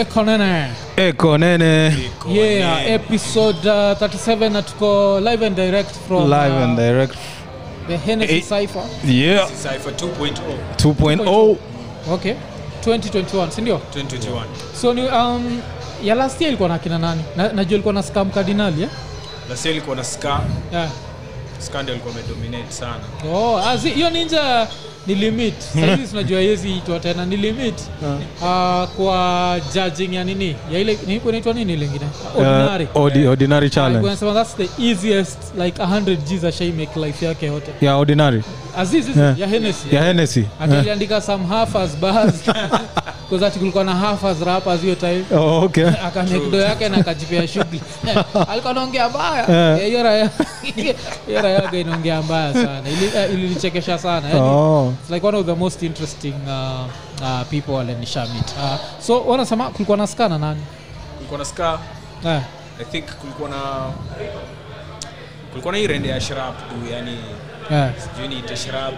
ekonene eko nene. Yeah episode uh, 37 na tuko live and direct from live uh, and direct. the Hennessy Eh. Cypher. yeah. Cypher 2.0 2.0 okay. 2021 sindio 2021 so ni um, ya last year ilikuwa na kina nani? Na- najua ilikuwa na scam cardinal yeah? year ilikuwa na Scam. yeah. Scandal ilikuwa dominate sana. Oh, azi- hiyo ninja ni limit. Sahizi tunajua yezi itwa tena ni limit. Uh, kwa judging ya nini? Ya ile niko inaitwa nini lingine ordinary. uh, ordi, ordinary challenge. uh, that's the easiest like 100 G's ashai make life yake yote. Yeah ordinary aziz Yeah. ya Hennessy. Ya Hennessy. Ati aliandika some half as bars. Because ati kulikuwa na half as rappers hiyo time. Oh, okay. Akanekdo yake na akajipea shughuli. Alikuwa naongea mbaya. Eh. Eh, hiyo raya hiyo raya yake inaongea mbaya sana. Ili- eh, ilinichekesha sana. Yani, oh. it's like one of the most interesting uh, uh, people walenishamit uh, so wanasema kulikuwa na skana nani? Kulikuwa na ska. Eh. i think kulikuwa na kulikuwa na hii rende ya shrap tu yani eh, sijui niite shrap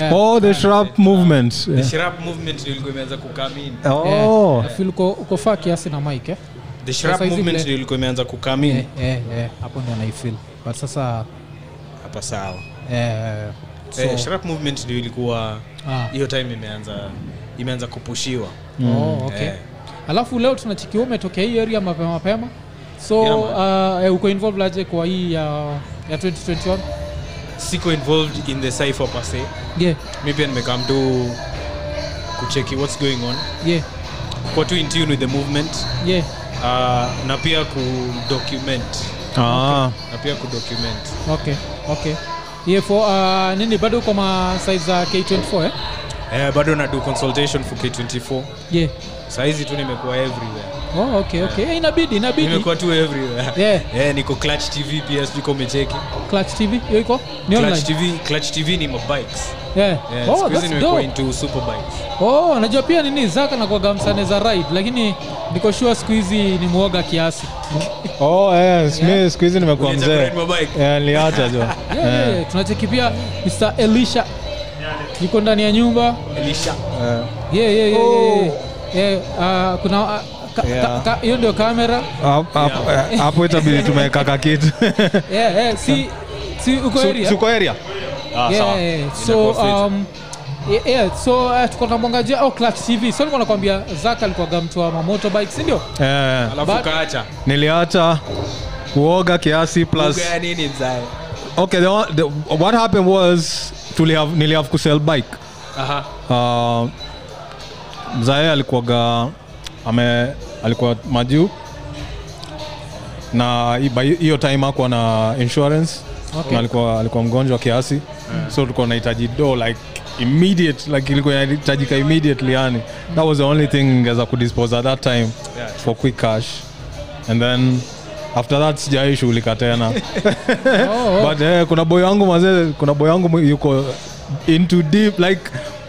eh, oh the shrap movement. The shrap movement ndio ilikuwa imeanza kukamini oh. Eh. Nafeel uko, uko faa kiasi na mike eh? the shrap movement ndio ilikuwa imeanza kukamini eh, eh, eh, hapo ndio naifil but sasa hapa sawa. Eh, so, eh, shrap movement ndio ilikuwa ah, time imeanza imeanza kupushiwa. Oh, okay. Eh. alafu leo tunachikiwa umetokea hii area mapema mapema. So Yeah, uh, eh, uko involved aje kwa hii ya ya 2021 siko involved in the cipher per se. Yeah, mi pia nimekam tu kucheki what's going on. Yeah, kuwa tu in tune with the movement. Yeah. uh, na pia kudocument ah. Na pia kudocument okay okay. Yeah, for uh, nini bado uko ma za k24 eh? Eh, bado na do consultation for k24 yeah. Saizi tu nimekuwa everywhere oh, okay, okay. Yeah. inabidi inabidi nimekuwa tu everywhere Yeah. Yeah, niko clutch tv pia sijui kama umecheki clutch tv hiyo iko ni online clutch tv clutch tv ni mabikes yeah. yeah, oh, that's dope. into superbikes oh najua pia nini zaka na kwaga msane za ride lakini niko sure siku hizi ni muoga kiasi oh yes Yeah. siku hizi nimekuwa mzee yeah niliacha jo yeah, yeah, yeah. tunacheki pia mr elisha yuko ndani ya nyumba elisha Yeah. yeah, yeah, yeah, Oh. yeah, yeah. Yeah, uh, kuna uh, ka- Yeah. ka- ka- hiyo ndio kamera Hapo- eh, hapo itabidi tumekaka kitu yeah, yeah. si, si uko area suko area ah, yeah, sawa. yeah. so um, yeah, yeah. so uh, tuko namwangajia au clutch tv so nilikuwa nakwambia zaka alikuwaga mtu wa mamotorbike sindio eh alafu kaacha niliacha kuoga kiasi plus Lugha nini mzae okay the, the, what happened was tulihave, nilihave kusell bike. Aha. Uh, mzae alikuwaga ame alikuwa majuu na hiyo time akuwa na insurance. Okay. na alikuwa, alikuwa mgonjwa kiasi. So tulikuwa nahitaji do like immediate like ilikuwa inahitajika immediately yani. That was the only thing ngeza kudispose at that time Yeah. for quick cash. And then after that sijai shughulika tena oh, oh. but eh, kuna boy wangu mazee kuna boy wangu yuko into deep like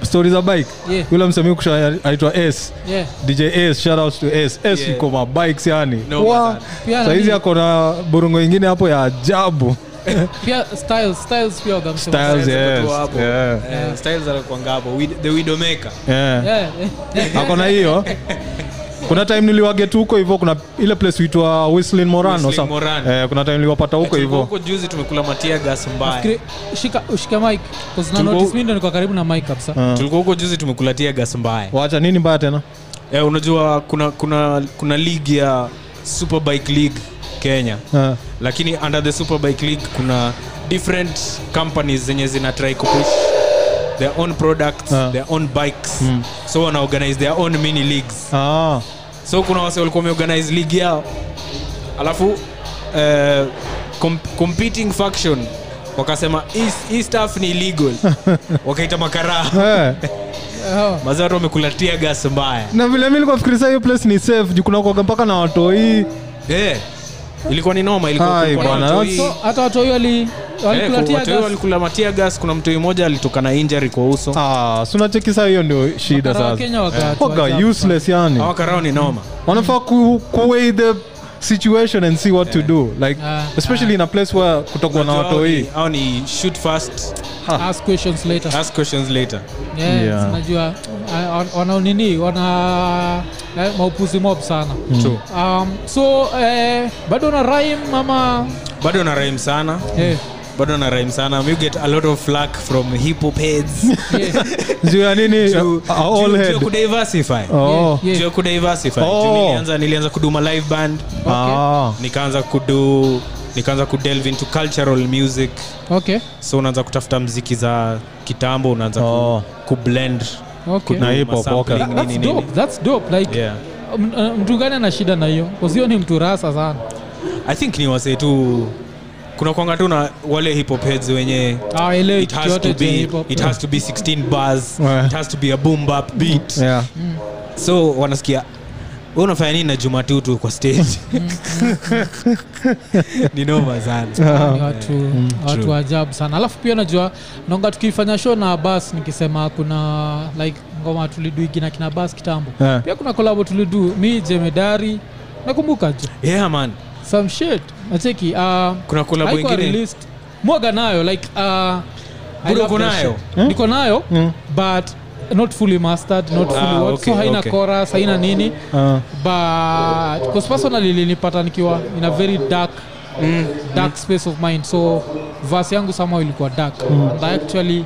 story za bike Yeah. yule msemi kusha aitwa s yeah. dj s shout out to s s Yeah. yuko mabikes yani No, saizi ako na burungo ingine hapo ya ajabu pia styles styles pia Styles, Styles yes. ako. Yeah. Styles anakuanga hapo the widowmaker yeah. yeah. ako na hiyo kuna time niliwage huko hivyo kuna ile place huitwa wislin moran or Whistling Moran. eh, kuna time niliwapata huko Tulikuwa hivyo huko juzi tumekula matia gas mbaya Fikiri- shika ushike mic cause na Tulikuwa- notice mimi ndo niko karibu na mic kabisa Ah. tulikuwa huko juzi tumekula tia gas mbaya wacha nini mbaya tena eh, unajua kuna kuna kuna league ya superbike league kenya Ah. lakini under the superbike league kuna different companies zenye zina try kupush their own products Ah. their own bikes so wana organize their own mini leagues Ah. So kuna wase walikuwa wameorganize league yao. Alafu uh, com competing faction wakasema "Hii- staff ni illegal. Wakaita makaraha Eh. Oh. mazi watu wamekulatia gas mbaya. Na vile mi likuwa fikiri saa hiyo place ni safe juu mpaka na watoi. Eh, ilikuwa ni noma hata watoi gas walikula matia gas kuna mtoi mmoja alitoka na injury kwa uso. Ah, sunacheki hiyo ndio shida sasa? Yani. Hawa ni noma. Wanafaa ku, kuwei the situation and see what to do. Like uh, especially in a place where kutokwa na watoi ni- ni shoot first ask questions later. Ask questions later. Yes, Yeah. najua wana nini wana eh, maupuzi mob sana. True. um, so eh, bado na rhyme ama? Bado na rhyme sana. Eh, bado na rhyme sana. You get a lot of flack from hip hop heads. Juu ya nini? All head. juu diversify oh juu ya kudiversify. Oh. Nilianza nilianza kuduma live band. Ah. Nikaanza kudu nikaanza kudelve into cultural music. Okay. So unaanza kutafuta mziki za kitambo unaanza Oh. ku, kublend okay. Na hip hop, okay. that's nini, dope that's dope like Yeah. uh, mtu gani ana shida na hiyo? Kuzio ni mtu rasa sana. I think ni wasee tu kuna kwanga tu na wale hip hop heads wenye aelewi it has to be hip hop. it has to be 16 bars. Yeah. it has to be a boom bap beat. Yeah. So wanasikia wewe unafanya nini na jumatutu kwa stage? Ni noma sana. Ni watu watu ajabu sana. Alafu pia najua naonga tukifanya show na bas nikisema kuna like ngoma tulidu kina kina bas kitambo. Yeah. pia kuna kolabo tulidu mi jemedari. Nakumbuka ju yeah man some shit nacheki uh, kuna collab haikuwa mwaga nayo like uh, Bado uko nayo? hmm? niko nayo hmm. but not fully mastered not fully Ah, what, okay, so haina okay. chorus haina nini uh, but because personally linipata nikiwa in a very dark mm. dark space of mind so verse yangu somehow ilikuwa dark and i actually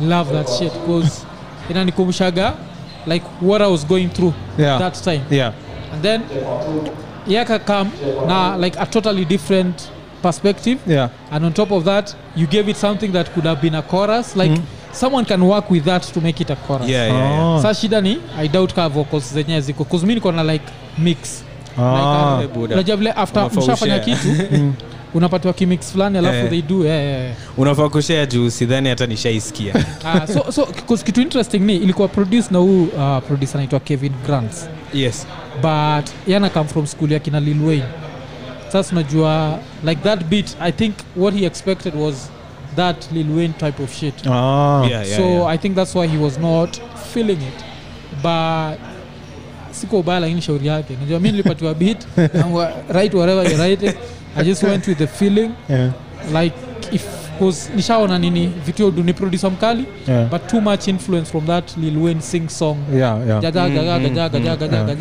love that shit because inanikumbushaga like what i was going through Yeah. that time yeah and then yaka come na like a totally different perspective yeah and on top of that you gave it something that could have been a chorus like someone can work with that to make it a chorus yeah, yeah, yeah. Ah. sa shida ni i doubt ka vocals zenyewe ziko bcause mi niko na like mix Ah. Like, uh, unajua vile after mshafanya kitu unapatiwa kimix fulani alafu yeah. they do yeah, yeah, yeah. unafaa kushea juu sidhani hata nishaisikia Ah, so, so kitu interesting ni ilikuwa produce na huu uh, producer anaitwa kevin grants yes but yana come from school ya kina lil wayne. Sasa unajua like that beat i think what he expected was that lil wayne type of shit. Oh. yeah, yeah, so yeah. i think that's why he was not feeling it. But siko ubaya lakini shauri yake. Najua mi nilipatiwa beat I'm write whatever you write i just went with the feeling. Yeah. Like if cause nishaona nini vitu ni producer mkali yeah. but too much influence from that lil wayne sing song. Yeah yeah. Jaga Mm, mm,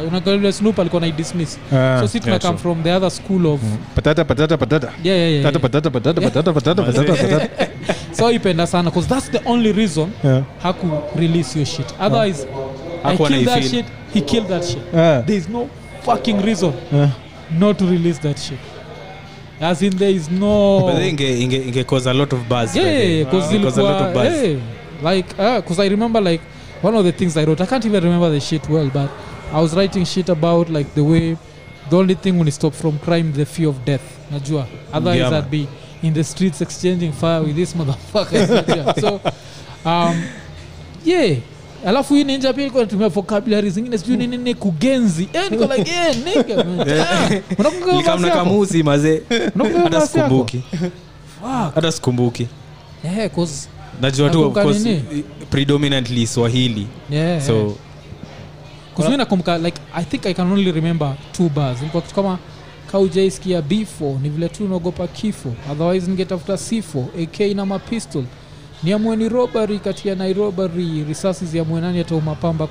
mm, unakalile snoop alikuwa nai dismiss. Yeah. so si tuna yeah, come from the other school of patata patata patata. Yeah yeah yeah, patata yeah. patata patata patata patata patata patata. So ipenda sana because that's the only reason yeah. haku release your shit. Otherwise yeah. I killed that naifeel. shit. He killed that shit. Yeah. There is no fucking reason yeah. not to release that shit as in there is no but then inge, inge, inge cause a lot of buzz yeah by the way. because a lot of buzz. hey, like because i remember like one of the things i wrote i can't even remember the shit well but i was writing shit about like the way the only thing when stop from crime the fear of death. Najua. Otherwise Yeah, i'd be in the streets exchanging fire with this motherfucker so um, yeah alafu hii ninja pia ilikuwa natumia vocabulary zingine sijui nini ni kugenzi. Eh, niko like yeah, nigga. Ah, mazee hata sikumbuki. Hata sikumbuki. Yeah, 'cause- najua tu predominantly swahili. Yeah, yeah. so kuzumi nakumbuka like i think i can only remember two bars. Ilikuwa kitu kama kaujaiskia bifo ni vile tu unaogopa kifo otherwise ningetafuta sifo ak na mapistol niamue ni robbery kati ya nairobari risasi ziamue nani atau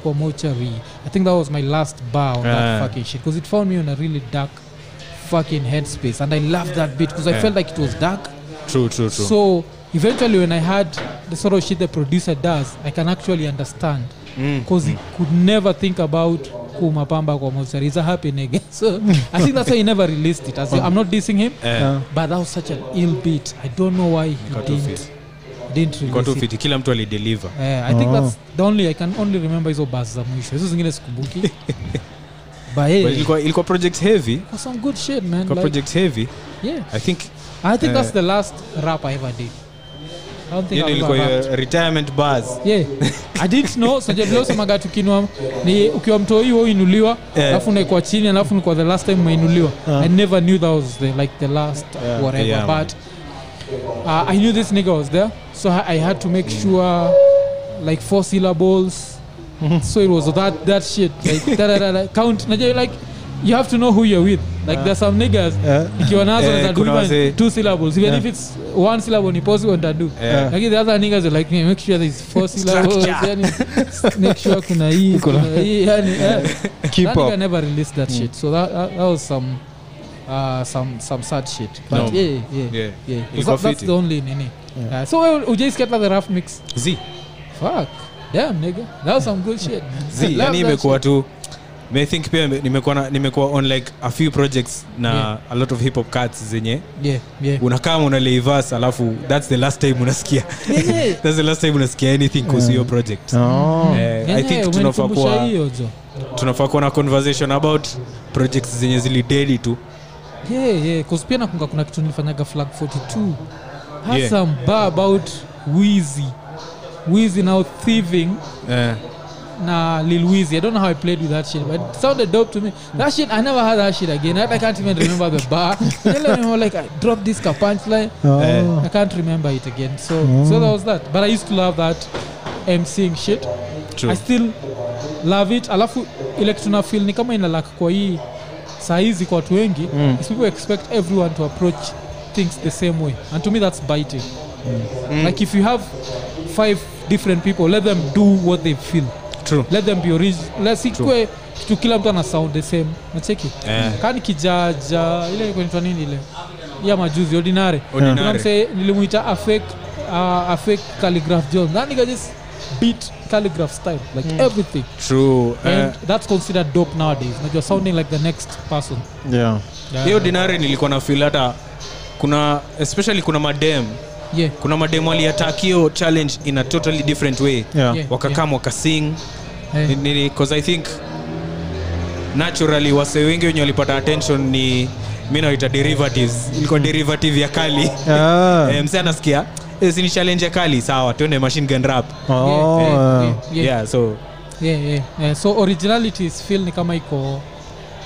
kwa mochary i think that was my last bar on Ah. that fucking shit. Because it found me on a really dark fucking headspace and i loved that bit because i Yeah. felt like it was dark. True true true. So eventually when i had the sort of shit the producer does i can actually understand. Because mm. he could never think about kumapamba kwa mochari. He's a happy nigga. So i think that's why he never released it. As i'm not dissing him eh, yeah but that was such an ill beat. I don't know why he tu didn't, kila mtu alideliver. Eh, i think Oh. that's the only i can only remember hizo bas za mwisho. Hizo zingine sikumbuki. But hey, ilikuwa, ilikuwa project heavy. For some good shit man ilikuwa like, project heavy. yeah. I think i think that's the last rap i ever did. I don't think ilikuwa ever retirement bars. Yeah. I didn't know. Sojavilosemaga tukinwa ni ukiwa mtoi uinuliwa alafu unaekwa chini alafu nikuwa the last time umeinuliwa. I never knew that was the, like the last Yeah. whatever Yeah, man. Uh, i knew this nigga was there so i, I had to make sure like four syllables so it was that that shit like da, da, da, da, count like you have to know who you're with like yeah. there's some niggas Yeah. ikiwa nazo wazee. two syllables even Yeah. if it's one syllable ni possible nitadu Yeah. lakini the other niggas are like "Man, make sure there's four syllables yani make sure kuna hii Kuna- kuna hii yani Yeah. Keep that up. nigga never released that mm. shit so that, that, that was some uh, some some sad shit. But No. yeah yeah yeah, Yeah. yeah. that, that's the only nini yeah. so uh, ujaisket like the rough mix. Z. Fuck. Damn nigga. That was some good shit. Z yani imekuwa tu I think pia nimekuwa na- nimekuwa on like a few projects na Yeah. a lot of hip hop cuts zenye. Yeah yeah. Unakaa unaleivas alafu that's the last time unasikia. Yeah, yeah. that's the last time unasikia anything kuhusu your project. Oh. Eh, I think tunafaa kuwa tunafaa kuwa na conversation about projects zenye zilidedi tu yeah, yeah. Pia nakunga kuna kitu nilifanyaga flag 42 had Yeah. some about wizi wizi now thieving yeah. na Lil wizi I don't know how I played with that shit, but it sounded dope to me. That shit, I never had that shit again. I, can't even remember the bar. Remember like I dropped this punchline. Oh. Eh. I can't remember it again. So, mm. so that was that. But I used to love that MCing shit. true. I still love it. Alafu ile kitu na feel ni kama inalak kwa hii saa hizi kwa watu wengi Mm. is people expect everyone to approach things the same way and to me that's biting like if you have five different people let them do what they feel True. let them be original lesikwe kitu kila mtu ana sound the same nacheki yeah. kani kijaja ile kunaitwa nini ile ya majuzi ordinary Ordinary. Yeah. nilimwita nilimuita uh, a fake calligraph jones that nigga just beat calligraph style like everything. True. and uh, that's considered dope nowadays. Like you're sounding like the next person. Yeah. hiyo dinari nilikuwa na feel hata kuna especially kuna madem. Yeah. Kuna madem waliatakio challenge in a totally different way. Yeah. Yeah. wakakam wakasing. Eh, because i think naturally wase wengi wenye walipata attention ni mi naita derivatives. Ilikuwa derivative ya kali. Yeah. Eh, mse anasikia? "Eh, si ni challenge kali sawa tuende machine gun rap. Oh. yeah, uh, yeah, yeah, yeah. so. Yeah, yeah, yeah. so originality is feel ni kama iko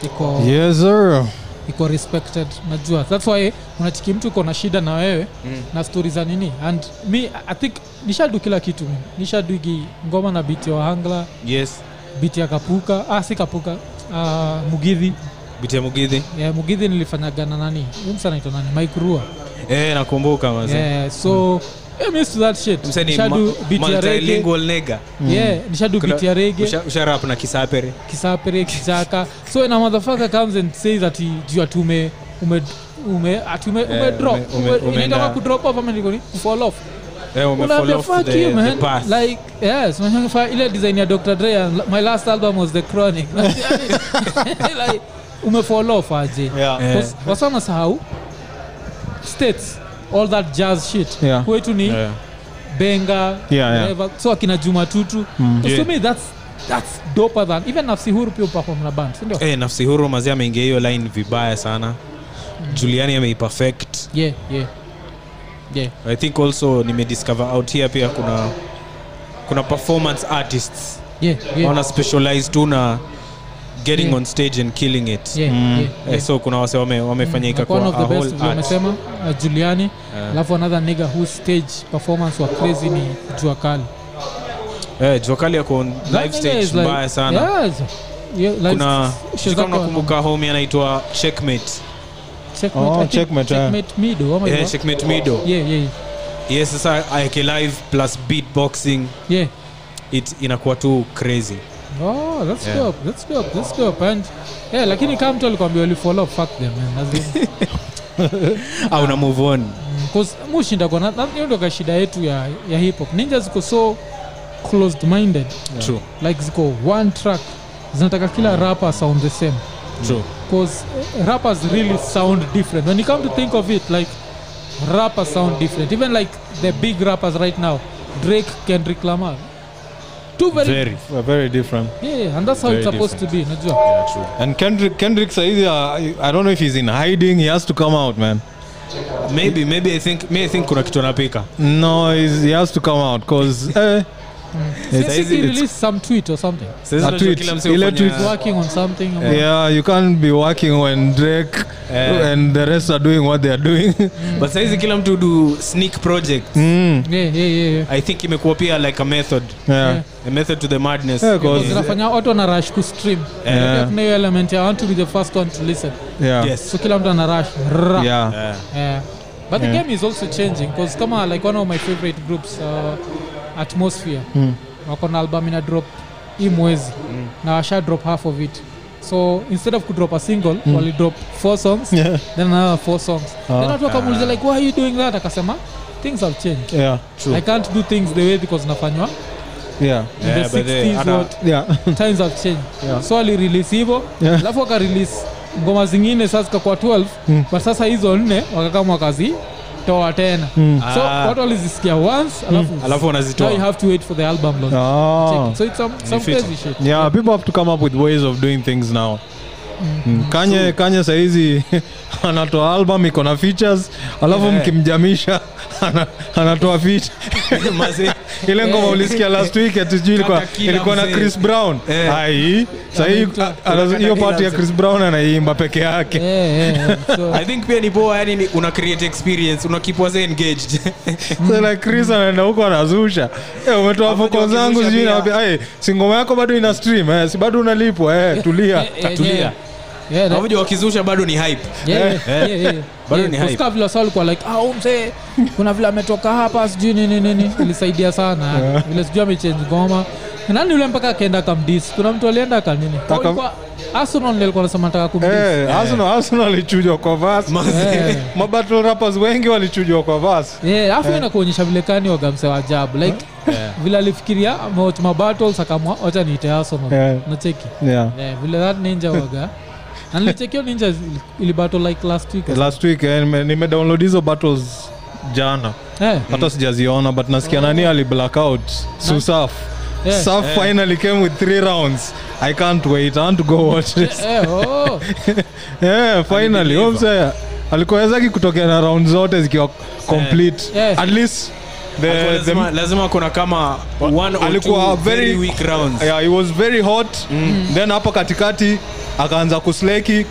iko Yes, sir. iko respected. Najua. Thats why unachiki mtu uko na shida na wewe Mm. na stori za nini. And mi i think nishadu kila kitu mimi nishadugi ngoma na biti ya wahangla. Yes. Biti ya kapuka. Ah, si kapuka. Ah, mugidhi bitia mugidhi yeah, mugidhi nilifanyaga na nani? Huyu nani? Mike rua eh, nakumbuka maze yeah, so yeah, mi used to that shit. Nishadu ma- ya multilingual nega yeah nishadu Kuna- ya rege usha, usha rap na kisapere. Kisapere kichaka. So when a motherfucker comes and says that he juu ati ume ume ume ume, Eh, drop. ume- ume- ume, umeenda- inaitwa kudrop off ama niko ni fall off. Eh, ume Unaambia, fall off fuck the, you the path. Like yes unashangaa ile design ya Dr. Dre my last album was the chronic. Like ume off aje? Yeah. Eh. Wasana sahau states all that jazz shit Yeah. kwetu ni yeah. benga Yeah, yeah. whatever. so akina juma tutu Mm. So Yeah. to me that's that's doper than even nafsi huru pia uperform na band sindio Eh, nafsi huru mazi ameingia hiyo line vibaya sana juliani ameiperfect yeah yeah yeah i think also nimediscover out here pia kuna kuna performance artists yeah yeah wana specialize tu na getting Yeah. on stage and killing it yeah, Mm. yeah, Eh, yeah. so kuna wase wame- Like best vile art. umesema uh, juliani alafu yeah. another nigger whose stage performance wa crazy ni jua kali yeah, jua kali yako live stage like- mbaya sana yes. Yeah, like, kuna kama nakumbuka homie anaitwa checkmate Checkmate, Oh, I Checkmate. Mido ama yeah, checkmate mido yeah yeah yes sasa aeke live plus beatboxing yeah it inakuwa tu crazy Oh, that's Yeah. dope. That's dope. That's dope. And yeah, lakini kama mtu alikwambia ulifollow fuck them man. As in, au na move on Because mushinda kwa hiyo ndio shida yetu ya, ya hip hop. Ninja ziko so closed minded. true Like ziko one track. Zinataka kila rapper sound the same. true Cause rappers really sound different. When you come to think of it, like rappers sound different. Even like the big rappers right now, Drake, Kendrick Lamar. Two very, very We're very different. yeah, yeah, and that's how Very it's supposed to be. Najua. yeah, true And Kendrick, Kendrick saizi, uh, I I don't know if he's in hiding. He has to come out, man. maybe maybe i think me i think kuna kitu anapika No, he's, he has to come out because eh, Since Saizi he it's- released some tweet or something Saizi A unajua tweet. kila msee Ile hufanya- tweet. He's working on something yeah you can't be working when drake Eh. and the rest are doing what they are doing but saizi kila mtu do sneak project mm. yeah, yeah, yeah, yeah. i think imekuwa pia like a method yeah. Yeah. a method to the madness Yeah, watu wana rush kustream Yeah. Kuna hiyo element ya want to be the first one to listen yeah yes so kila mtu ana rush yeah Yeah. Yeah. but the Yeah. game is also changing because kama like one of my favorite groups uh, atmosphere Mm. wako na album ina drop hii mwezi na washa drop half of it so instead of kudrop a single mm. walidrop four songs Yeah. then another four songs oh. then watu wakamuuliza like why are you doing that akasema things have changed yeah True. i can't do things the way because nafanywa yeah Yeah, the 60s they, what yeah times have changed Yeah. so alirelease hivo Yeah. alafu wakarelease ngoma zingine saa zikakuwa 12 Mm. but sasa hizo nne wakakama wakazitoa tena Mm. so Ah. watu walizisikia once alafu alafu now you have to wait for the album launch oh. Check it. so it's some, some crazy shit yeah people have to come up with ways of doing things now Mm. kanye kanye saizi anatoa album iko na features alafu Yeah. mkimjamisha ana- anatoa feature ile ngoma Eh. ulisikia last week atijui ilikuwa ilikuwa na. Chris Brown Eh. ai sahii hiyo kila ya. Chris Brown anaimba peke yake. So, i think pia ni poa yani una create experience una keep engaged so like Chris anaenda huko anazusha eh umetoa foko zangu sijui nawambia naambia eh si ngoma yako bado ina stream eh si bado unalipwa eh tulia eh, eh, tulia. yeah. Yeah, that- wakizusha bado ni hype. Yeah, Eh. yeah, yeah, yeah. Yeah, kama vile walikuwa like ah mzee kuna vile ametoka hapa sijui nini nini ilisaidia sana. Vile sijui amechange ngoma. Nani yule mpaka akaenda kamdis kuna mtu alienda kumdis eh alichujwa kwa Eh. mabattle rappers wengi walichujwa kwa verse Yeah, yeah. kuonyesha vile kani wagamse wa ajabu. Like vile alifikiria mabattles akamwa wacha niite Arsenal. Yeah. nacheki yeah. Yeah, vile that ninja waga na nilichekio ninja ili- ili battle like last week. Last week eh, nime- nimedownload hizo battles jana. Eh, hata sijaziona but nasikia nani ali blackout susaf Yeah. saf. Finally came with three rounds. I can't wait i want to go watch this. eh, oh. yeah finally. Alideliver. alikuwezaki kutokea na round zote zikiwa complete. Yeah. at least the, the lazima, kuna kama one or alikuwa two very- very weak rounds. Yeah, he was very hot. Then hapo katikati akaanza kusleki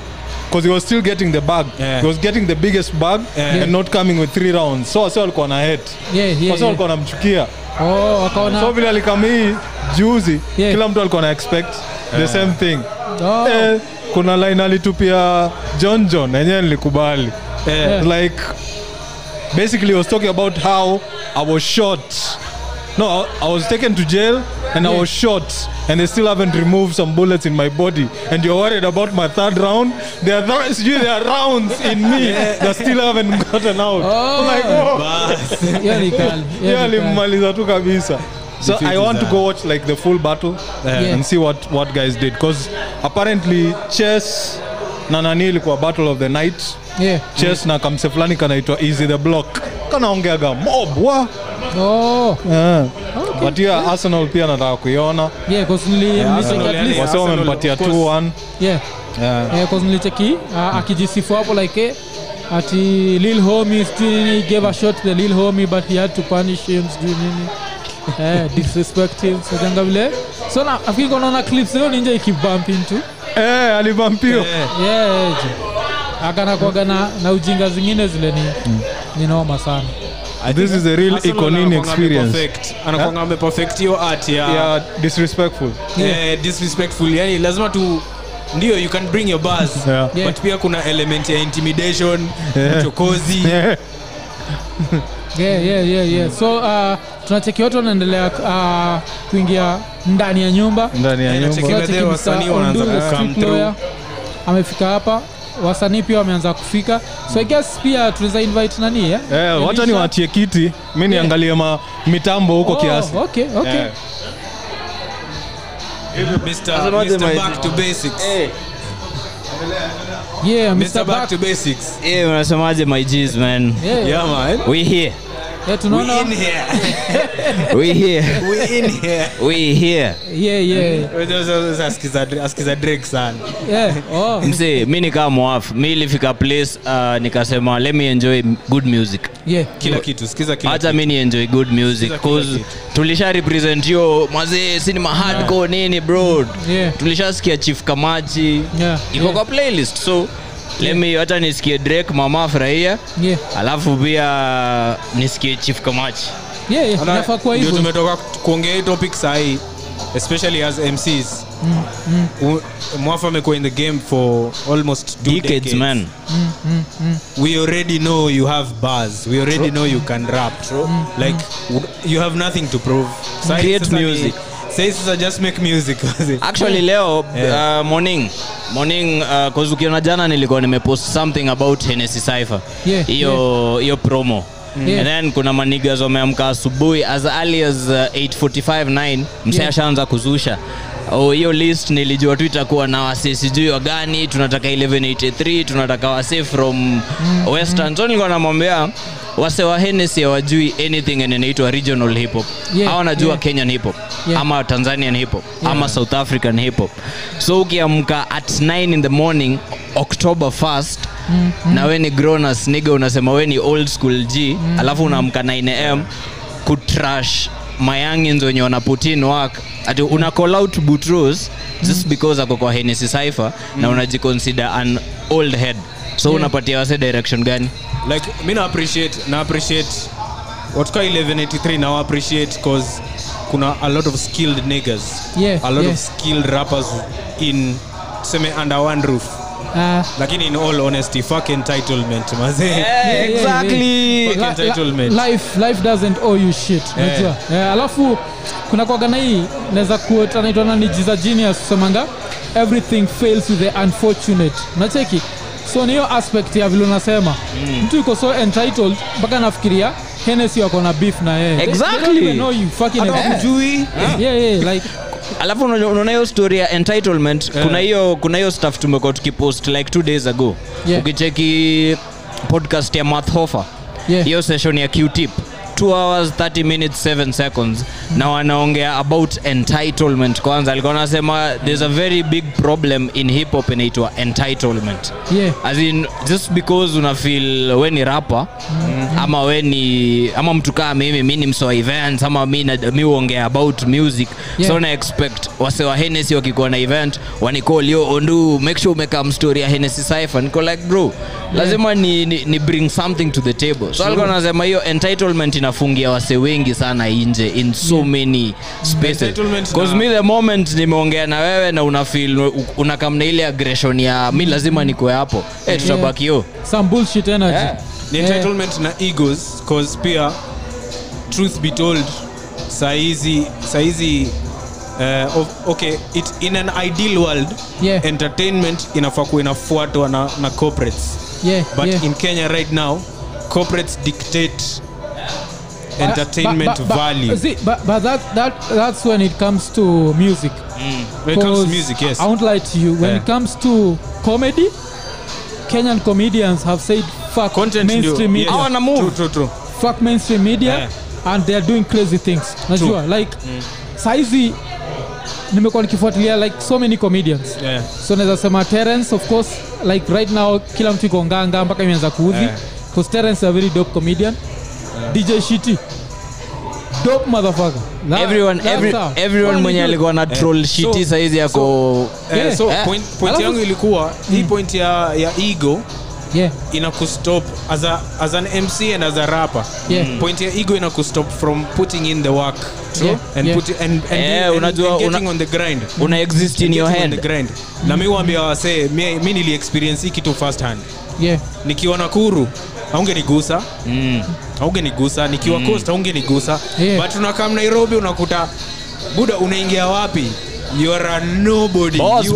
because he was still getting the bag Yeah. he was getting the biggest bag Yeah. and not coming with three rounds. So wase walikuwa na het yeah, yeah, yeah. walikuwa namchukia Oh, wakaona so vile alikamii juzi Yeah. kila mtu alikuwa na expect the same thing. Oh, eh, kuna line alitupia john john enyewe nilikubali. Yeah. like basically he was talking about how i was shot. No i, I was taken to jail and yeah. i was shot. And they still haven't removed some bullets in my body. And you're worried about my third round? There are, th- there are rounds in me that still haven't gotten out. Oh. like oh. yeah ni tu kabisa. So i want to go watch like the full battle Yeah. and see what what guys did. Because apparently chess na nani ilikuwa battle of the night Yeah. chess na kamse fulani kanaitwa easy the block kanaongeaga mobwa Oh, yeah. okay. but arsenal pia nataka kuiona Yeah, Yeah, Arsenal at yani- least- wase wamempatia of 2-1 yeah. yeah. Yeah, 'cause nilicheki uh, akijisifu hapo like eh, ati lil homie sijui nini gave a shot the lil homie but he had to punish him sijui nini eh, disrespective him vile so na nafikiri kwa clips leo ninja ikibump into Eh, alibampio Eh, yeah, yeah, je. Akana kuaga na, na ujinga zingine zile ni, ni noma sana This is a real Arsenal experience. ameperfect- anakuanga hiyo art ya yeah, disrespectful eh, disrespectful yani lazima tu ndio you can bring your bus Yeah. Yeah. but pia kuna element ya intimidation Yeah. uchokozi yeah. yeah, yeah, yeah, yeah. so uh, tunacheki watu wanaendelea uh, kuingia ndani ya nyumba ndani ya Eh, nyumba amefika hapa wasanii pia wameanza kufika so i guess pia tunaweza invite nani eh? Eh, wacha niwaachie kiti mi niangalie ma mitambo huko Oh, kiasi okay, okay. Yeah. Mr. Mr. back to basics Yeah, Mr. Mr. back Back. to basics Eh, unasemaje my G's man Yeah. yeah man we here Eh, tunaona We in here. we here. We in here. we here. Yeah yeah. Sasa asikiza- asikiza Drake sana. Yeah oh. Nikaa mwaf mi ilifika place uh, nikasema let me enjoy good music. Yeah. Kila kitu. Sikiza kila hata kitu. mi ni enjoy good music cause tulisha represent yo mazee sinema hardcore nini bro? Yeah. tulishasikia chief kamachi. Yeah, iko yeah. kwa playlist so let me hata nisikie drake mama afurahia yeah. Alafu pia nisikie chief kamachi. Yeah yeah. Tumetoka kuongea hii topic sahii especially as mcs mwafa amekuwa in the game for almost two decades decades. man. We already know you have bars. We already know you can rap. Like mm. you have nothing to prove. So Create music. sahi just make music actually leo Yeah. uh, morning. Morning uh, cause ukiona jana nilikuwa nimepost something about Hennessy Cypher. Yeah, hiyo hiyo promo Yeah. and then kuna manigas wameamka asubuhi as early as uh, 845 9 msee Yeah. kuzusha Oh, hiyo list nilijua tu itakuwa na wasee sijui wagani tunataka 1183 tunataka wasee from western so nilikuwa namwambia wase wa henesi hawajui anything and inaitwa regional hip hop Yeah, wanajua yeah. Kenyan hip hop Yeah. ama Tanzanian hip hop ama South African hip hop so ukiamka at 9 in the morning October 1st na we ni gronas nige unasema we ni old school G. Alafu unaamka 9 am kutrash mayangins wenye wanaputin wak in work. Ati una call out Boutros just because ako kwa Hennessy Cypher na unajiconsider an old head. So Yeah. unapatia wase direction gani? Like mi na appreciate na appreciate watuka 1183 na appreciate cause kuna a lot of skilled niggers Yeah, a lot yeah. of skilled rappers in tuseme under one roof Ah, lakini in all honesty fuck entitlement mazee yeah, yeah. exactly. Fuck entitlement. la- life life doesn't owe you shit Yeah. unajua. Yeah, alafu kuna kwagana hii naweza quote anaitwa nani? Jiza genius kusemanga everything fails with the unfortunate. Nacheki so ni hiyo aspect ya vile unasema. Mtu yuko so entitled mpaka nafikiria henesi wako na beef na yeye. They- they Exactly. know you fucking Hujui? yeah yeah like alafu unaona hiyo story ya entitlement Yeah. kuna hiyo kuna hiyo stuff tumekuwa tukipost like two days ago Yeah. ukicheki podcast ya Matt Hofer Yeah. session ya qtip 2 hours 30 minutes 7 seconds. Na wanaongea about entitlement. Kwanza alikuwa anasema there's a very big problem in hip hop inaitwa entitlement. Yeah. As in just because una feel we ni rapa ama we ni ama mtu kaa mimi mi ni msoa events ama mi huongea about music. Yeah. so na expect wase wa henesi wakikuwa na event wanicall yo ondu make sure umekam story ya henesi Cypher. Niko like bro lazima ni, ni, ni bring something to the table. So alikuwa anasema hiyo entitlement inafungia wase wengi sana nje in so many spaces because me the moment nimeongea na wewe na una feel unakam na ile aggression ya mi lazima nikuwe hapo eh tutabaki yo some bullshit energy Yeah. ni Yeah. na egos cause pia truth be told saizi saizi uh, of, okay it, in an ideal world Yeah. entertainment inafaa kuwa inafuatwa na, na corporates yeah but yeah. in kenya right now corporates dictate entertainment But- but- but- value see, but, but that, that, that's when it comes to music when it comes to music yes I won't lie to you. When Yeah. it comes to comedy, Kenyan comedians have said fuck content mainstream media. yes. Hawana move. True, true, true. Fuck mainstream media Yeah. and they're doing crazy things. Najua like saizi nimekuwa nikifuatilia like so many comedians. Yeah. So naweza sema Terence of course like right now kila mtu iko nganga mpaka imeanza kuudhi. Yeah. Because Terence is a very dope comedian. DJ shiti Dope motherfucker. That- everyone every, everyone mwenye alikuwa na troll so- shiti saizi yako Eh, Yeah. so yeah. point, point yangu ilikuwa hii point ya, ya ego Yeah. inakustop as, a, as an mc and as a rapper Yeah. point ya ego inakustop from putting in the work Yeah, and, yeah. put, and, and, Eh, and, unajua, and getting una- on the grind una exist in your head the grind na mi waambia wasee mi, mi nili hii kitu first hand Yeah. nikiwa nakuru aungenigusa mm. aungenigusa nikiwa coast aungenigusa Yeah. but unakam nairobi unakuta buda unaingia wapi? You are a nobody. Boss You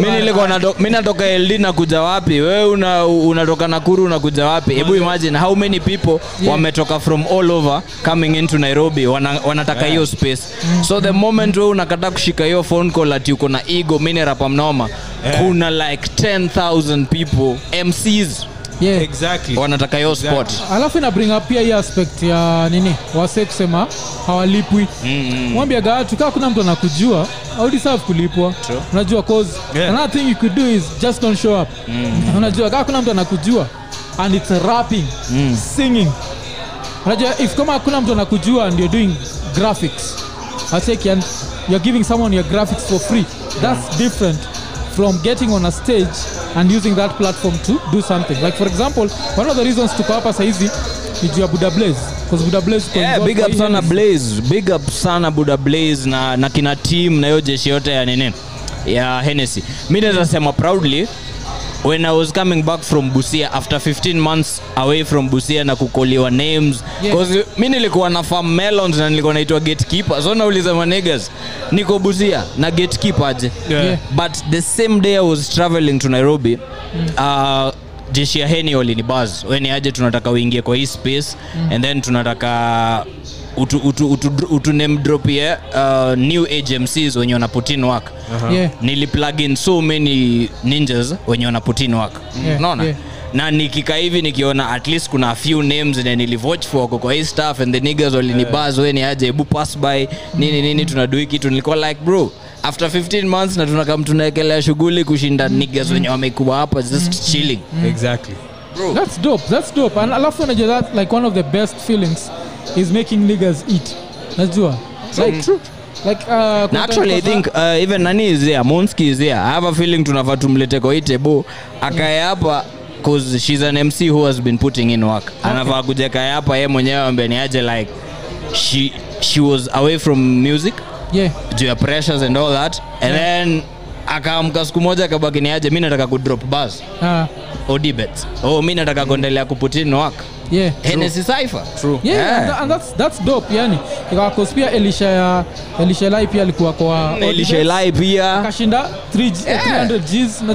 mi natoka ld nakuja wapi? Wewe una, unatoka nakuru unakuja wapi? Hebu imagine how many people wametoka from all over coming into nairobi. Wana, wanataka hiyo space. So the moment wewe unakata kushika hiyo phone call ati uko na ego minerapamnoma yeah. kuna like 10000 people mcs yeah. exactly. Wanataka hiyo sport. Alafu ina bring up pia hii aspect ya nini? Wase kusema hawalipwi. Mwambiaga watu kaa kuna mtu anakujua au deserve kulipwa? True. unajua cause Yeah. another thing you could do is just don't show up. Unajua kaa kuna mtu anakujua and it's rapping singing. Unajua if kama hakuna mtu anakujua and you're doing graphics ateki and you're giving someone your graphics for free. That's different from getting on a stage and using that platform to do something. Like for example one of the reasons tuko hapa saizi ni juu ya buda blaze Yeah, big up sana blaze big up sana buda blaze na, na kina team na hiyo jeshi yote ya nini ya Hennessy. Mi naweza sema proudly when i was coming back from busia after 15 months away from busia na kukoliwa names. Yeah. mi nilikuwa na farm melons na nilikuwa naitwa gatekeeper. So nauliza manegas niko busia na gatekeeper aje? Yeah. Yeah. but the same day i was traveling to nairobi uh, jeshi ya heni walinibaz weni aje? Tunataka uingie kwa hii space. And then tunataka utu, utu, utu, utu name uh, new age mcs wenye wana put in work yeah. Niliplug in so many ninjas wenye wana put in work. Yeah, naona yeah. na nikika hivi nikiona at least kuna a few names ne nilivoch for wako kwa hii staff and the niggas walinibaz weni aje? Ebu pass by. Nini nini tunadui kitu. Nilikuwa like bro after 15 months na tunakam tunaekelea shughuli kushinda niggas wenye wamekuwa hapa just chilling. Exactly. That's dope. That's dope. And alafu unajua that like one of the best feelings is making leaguers eat. Najua. Like true. Like uh na actually i think uh, even nani is here monski is here i have a feeling tunafaa tumlete hii table akae hapa cause she's an mc who has been putting in work anafaa kuja kae hapa ye mwenyewe ambeni aje like she, she was away from music yeah. juu ya pressures and all that and then akaamka siku moja akabaki ni aje mi nataka kudrop bas Uh, odibet oh mi nataka kuendelea kuputin work yeah. Hennessy Cypher. true Yeah, Yeah. And, that's that's dope yani. Because pia Elisha ya pia alikuwa kwa Elisha pia akashinda 3 G- Yeah. 300 Gs na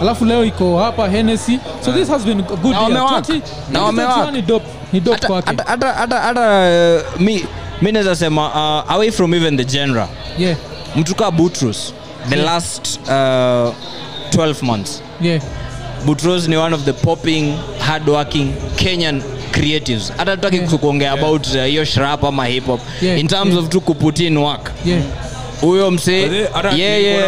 Alafu leo iko hapa Hennessy. So this has been a good Na wamewaka. 20 Na 2021 wamewaka. ni dope. Ni dope hata kwake. hata- hata- hata- hata mi mi naweza sema uh, away from even the genre Yeah. mtu kaa butrus the last uh, 12 months Yeah. butros ni one of the popping hardworking kenyan creatives hata tutaki Yeah. kuongea about uh, hiyo shrap ama hip hop Yeah, in terms yeah. of tu kuputin work Yeah. huyo msee yeye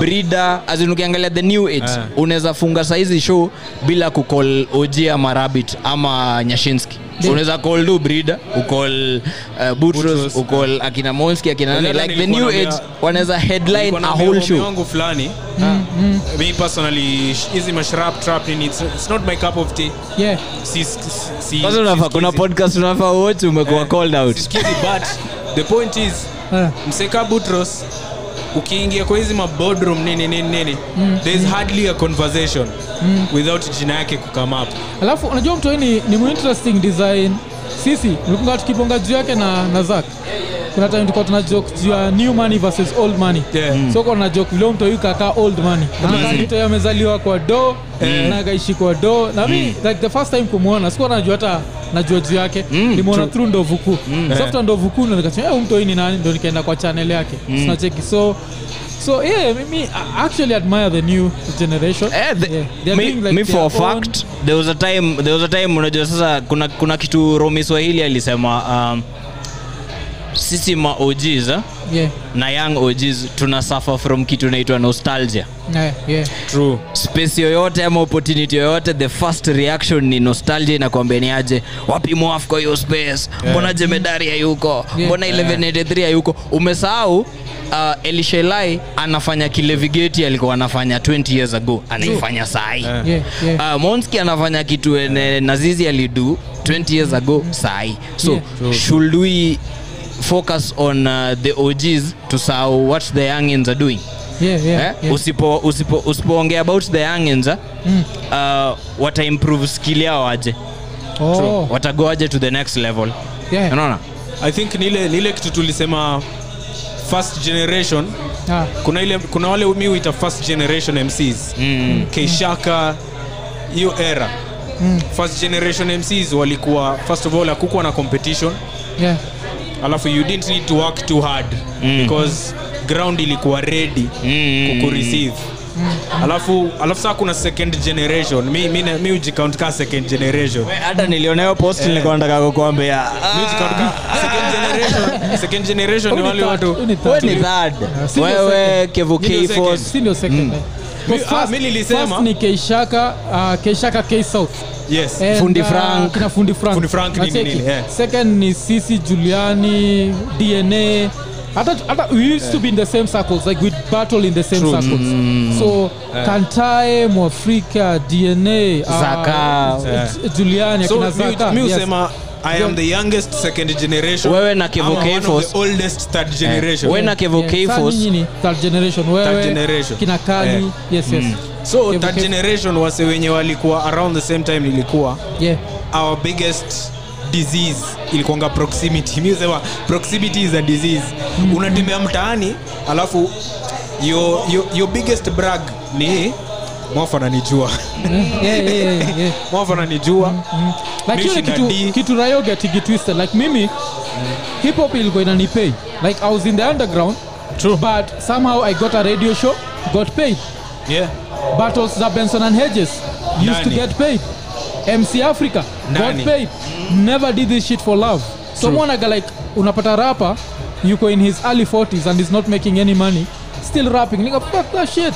brida azin ukiangalia the new age yeah. unaweza funga saizi show bila kukol ojia marabit ama nyashinski Yeah. unaweza call tu brida ucall uh, butros ucall akina monski akina nani like the new age wanaweza headline a whole show wangu fulani. Me personally hizi mashrap trap nini it's, it's not my cup of tea. Yeah. si, si, si, kwanza unafaa kuna podcast unafaa wote umekuwa Eh, called out. sisikizi, but the point is Uh, mseka butros ukiingia kwa hizi maboardroom nini nini nini there's hardly a conversation without jina yake kukam up. Alafu unajua mtu ni, ni interesting design. Sisi ulikuwa tukibonga juu yake na, na zak kuna time tulikuwa tuna joke juu ya new money versus old money. Yeah. Mm. so kuna joke vile mtu kakaa old money. Mtu amezaliwa kwa do na akaishi kwa do. Na mi like the first time kumwona sikuwa najua hata najua juu yake. Nimeona through ndovu kuu so after ndovu kuu ndo nikasema eh, huyu mtu ni nani? Ndo nikaenda kwa channel yake. Sinacheki so so yeah I actually admire the new generation Yeah, the, Yeah. They're me, doing, like, me for a fact, own- there was a time there was a time unajua sasa kuna, kuna kitu romi swahili alisema um, sisi ma OGs eh? yeah. Na young OGs tuna suffer from kitu inaitwa nostalgia. Yeah yeah. True. Space yoyote ama opportunity yoyote the first reaction ni nostalgia inakwambia ni aje? Wapi mwafko hiyo space? Mbona jemedari hayuko? Yeah. mbona 1183 hayuko? Umesahau uh, elishelai anafanya kile vigeti alikuwa anafanya 20 years ago anaifanya sahi Yeah. yeah yeah. Uh, monski anafanya kitu ene nazizi alidu 20 years ago sahi so Yeah. Should we focus on uh, the og's to sahau what the youngins are doing. Yeah yeah, eh? yeah. usipo usipo usipoongea about the youngins mm. uh, wata improve skill yao aje? Oh. Watago aje to the next level? Yeah. Unaona? I think nile, nile kitu tulisema first generation. Ah. Kuna ile kuna wale mi huita first generation mcs mm. keishaka hiyo era. First generation mcs walikuwa first of all hakukuwa na competition. Yeah alafu you didn't need to work too hard Mm. because ground ilikuwa ready Mm. kukureceive alafu alafu saa kuna second generation. Mi, mi, mi ujicount ka second generation. Hata nilionayo post nilikuwa nataka kukuambia. Second generation. Ni wale watu ni third. ni third. Si ndio wewe eh. Mi- Because ah, mi nilisema- ni keishaka uh, keishaka k south yes. And, Fundi uh, kina fundi frank, Fundi Frank ni nini, yeah. second ni sisi juliani dna hata, hata we used to be in the same circles like we battle in the same True. circles. So kantae mwafrika dna uh, Zaka. uh, juliani so akina zaka. mi yes. usema i am the youngest second generation. Wewe na Kevo ama one of K-Force. the oldest third generation. Wewe na kevo K-Force. third generation. Wewe Third generation. kina kali. Yeah. yes yes. So Kevo third generation wase wenye walikuwa around the same time nilikuwa. Yeah. Our biggest disease ilikuanga proximity. Mimi sema proximity is a disease. Mm-hmm. unatembea mtaani alafu your, your, your biggest brag ni mwafa ananijua. Yeah, yeah, yeah, yeah. mwafa nanijua like hiyo kitu, kitu rayo getigi like mimi hip hop ilikuwa inanipay. Like i was in the underground True. but somehow i got a radio show got paid. Yeah. battles za benson and hedges used Nani. to get paid. Mc africa Nani? got paid. Never did this shit for love. So mwonaga like unapata rapa yuko in his early 40s and is not making any money still rapping. Nigga fuck that shit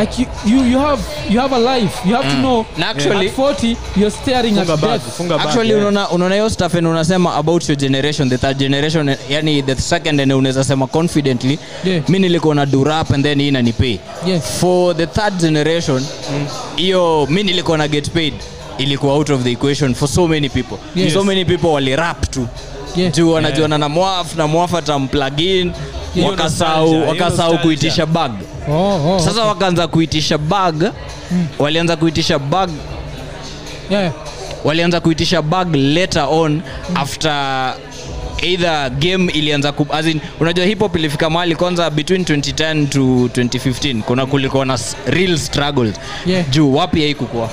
like you, you, you have you have a life you have to know Na actually- at 40 you're staring funga at bag, death funga bag, actually yeah. unaona unaona hiyo stuff and unasema about your generation the third generation yani the second and unaweza sema confidently Yeah. mimi nilikuwa na durap and then hii inanipay Yes. for the third generation hiyo mi nilikuwa na get paid ilikuwa out of the equation for so many people Yes. so many people walirap tu Yeah. juu wanajuana na mwaf na mwaf atamplugin Nostalgia. kuitisha bag Oh, oh, sasa okay. wakaanza kuitisha bag walianza kuitisha bag yeah. walianza kuitisha bag later on after either game ilianza ku, as in, unajua hip hop ilifika mahali kwanza between 2010 to 2015 kuna kulikuwa na real struggles Yeah. juu wapi haikukua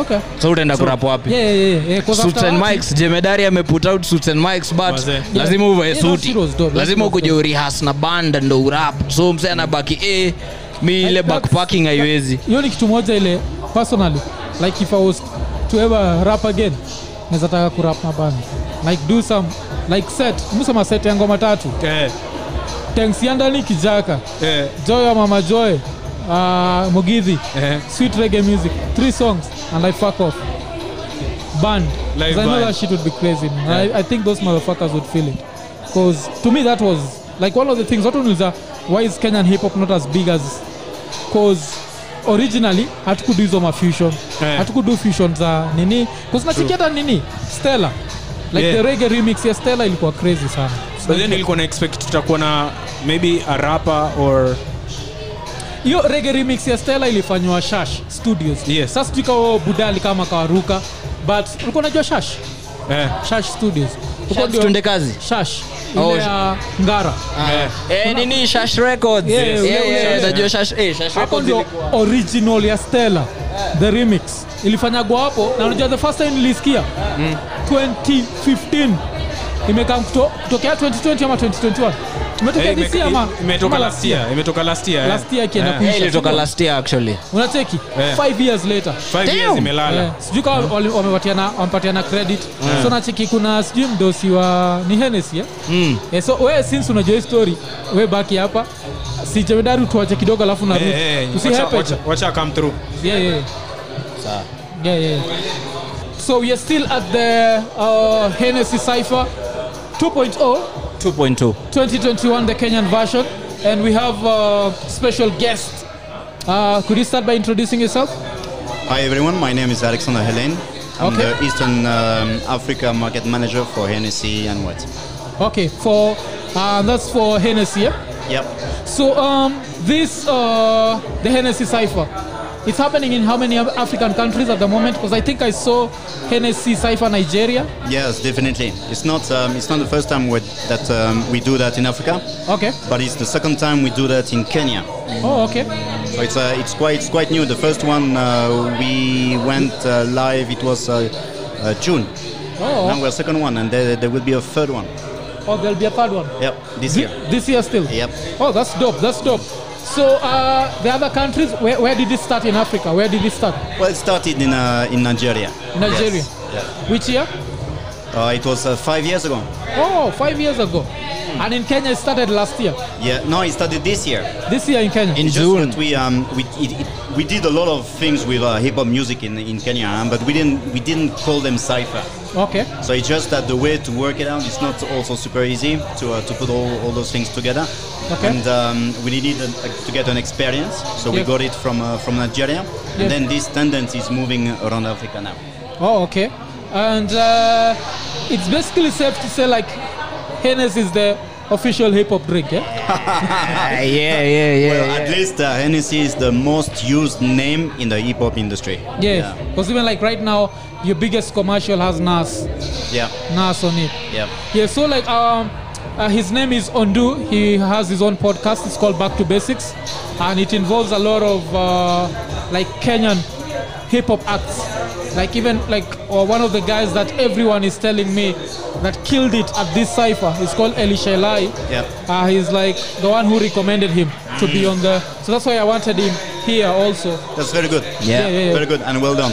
Okay. so utaenda kurap wapi? Yeah, yeah, yeah, yeah, Suits and mics jemedari ameput out suits and mics but Wazee. lazima uvae Yeah, suti. lazima shit urihas na band ndo urap. So mse anabaki eh, mi ile Like, backpacking haiwezi. hiyo ni kitu moja ile personally. Like if i was to ever rap again naweza taka kurap na band. Like do some like set. Musema set ya ngoma tatu. Eh, tensiandani kijaka. Yeah. joy wa mama joy uh, mugithi. Uh-huh. sweet reggae music. Three songs and i fuck off. Band Live i know that shit would be crazy. Man. I, i think those motherfuckers would feel it. Because to me that was like one of the things watu that? why is kenyan hip hop not as big as Because originally hatukudu hizo mafusion Eh. hatukudu fusion za nini? Kuzinachiki hata nini? Stella. Like Yeah. the rege remix ya stella ilikuwa crazy sana. But then ilikuwa na expect tutakuwa na maybe a rapper or hiyo rege remix ya stella ilifanywa shash studios. Yes. sasa sijui kawa budali kama kawaruka but ulikuwa unajua shash? Eh, shash studios. Shash ndio- tuende kazi. Shash ile Oh, ya ngara. Eh. eh, nini? Shash records. Yeah, yeah, yeah, yeah, yeah. najua shash eh, shash hapo records ndio ilikuwa. original ya stella the remix. Ilifanyagwa hapo na unajua the first time nilisikia 2015 imekaa kuto- kutokea 2020 ama 2021 Eh, imetoka last year last year? eh. Last year ikienda Eh, kuisha. Eh, ilitoka last year actually. Unacheki Eh. 5 years later. Five years imelala. Eh, sijui kama wamepatiana wamepatiana credit. So nacheki kuna sijui mdosi wa ni Hennessy eh? mm. eh, so we since unajua hii story we baki hapa. Si jemedari tuache kidogo alafu Eh, eh, wacha- usihepe wacha- wacha come through. Yeah, yeah. Yeah, yeah. So we are still at the uh, Hennessy Cypher 2.0 2.2 2021, the Kenyan version, and we have a special guest. Uh, could you start by introducing yourself? Hi everyone, my name is Alexander Helene. I'm Okay. the Eastern um, Africa market manager for Hennessy and what? Okay, for uh, that's for Hennessy. Yeah? Yep. So um, this uh, the Hennessy Cypher. It's happening in how many African countries at the moment? Because I think I saw Hennessy Cypher Nigeria. Yes, definitely. It's not um, it's not the first time that um, we do that in Africa, Okay. but it's the second time we do that in Kenya. Oh, okay. So it's uh, it's quite it's quite new. The first one uh, we went uh, live. It was uh, uh, June. Oh, Now we're second one, and there, there will be a third one. oh, there'll be a third one. Yep, this Thi- year. This year still. Yep. Oh, that's dope. That's dope. So uh, the other countries, where, where did it start in Africa? Where did it start? Well, it started in uh, in Nigeria. Nigeria. Yes. Yeah. Which year? Uh, it was uh, five years ago. Oh, five years ago. And in Kenya, it started last year. Yeah. No, it started this year. This year in Kenya. In Just June. that we um we it, it, we did a lot of things with uh, hip hop music in in Kenya, um, but we didn't we didn't call them cipher. okay. So it's just that the way to work it out is not also super easy to, uh, to put all, all those things together. Okay. And um, we needed a, to get an experience, so we Yeah. got it from uh, from Nigeria. Yeah. And then this tendency is moving around Africa now. Oh, okay. And uh, it's basically safe to say like Hennessy is the official hip hop drink, yeah? Ah, yeah, yeah, yeah. well, yeah. at least uh, Hennessy is the most used name in the hip hop industry. Yeah. Because even like right now, your biggest commercial has Nas, Yeah. Nas on it. Yeah. Yeah, so like um, uh, his name is Ondu. He has his own podcast. It's called Back to Basics, and it involves a lot of uh, like Kenyan hip hop acts. Like even like uh, one of the guys that everyone is telling me that killed it at this cipher is called Elisha Elai. Yeah. Uh, he's like the one who recommended him to be on the. So that's why I wanted him here also. That's very good. Yeah. yeah, yeah. Very good and well done.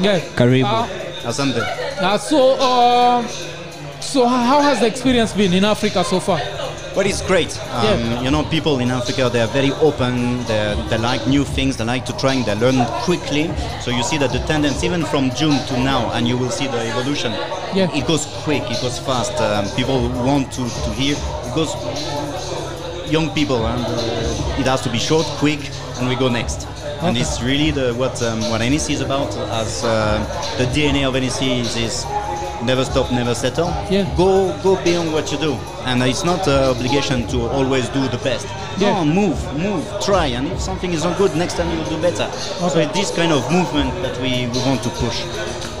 Yeah. Karibu. Uh, Asante. uh, so, uh, so how has the experience been in Africa so far? But it's great. Um, Yeah. You know, people in Africa, they are very open. They they like new things. They like to try. and They learn quickly. So you see that the tendency, even from June to now, and you will see the evolution. Yeah. It goes quick. It goes fast. Um, people want to, to hear. It goes young people, and uh, it has to be short, quick, and we go next. And it's really the what um, what NEC is about. As uh, the DNA of NEC is, is never stop, never settle. Yeah. Go go beyond what you do, and it's not an obligation to always do the best. Yeah. No, move, move, try, and if something is not good, next time you'll do better. So it's this kind of movement that we, we want to push.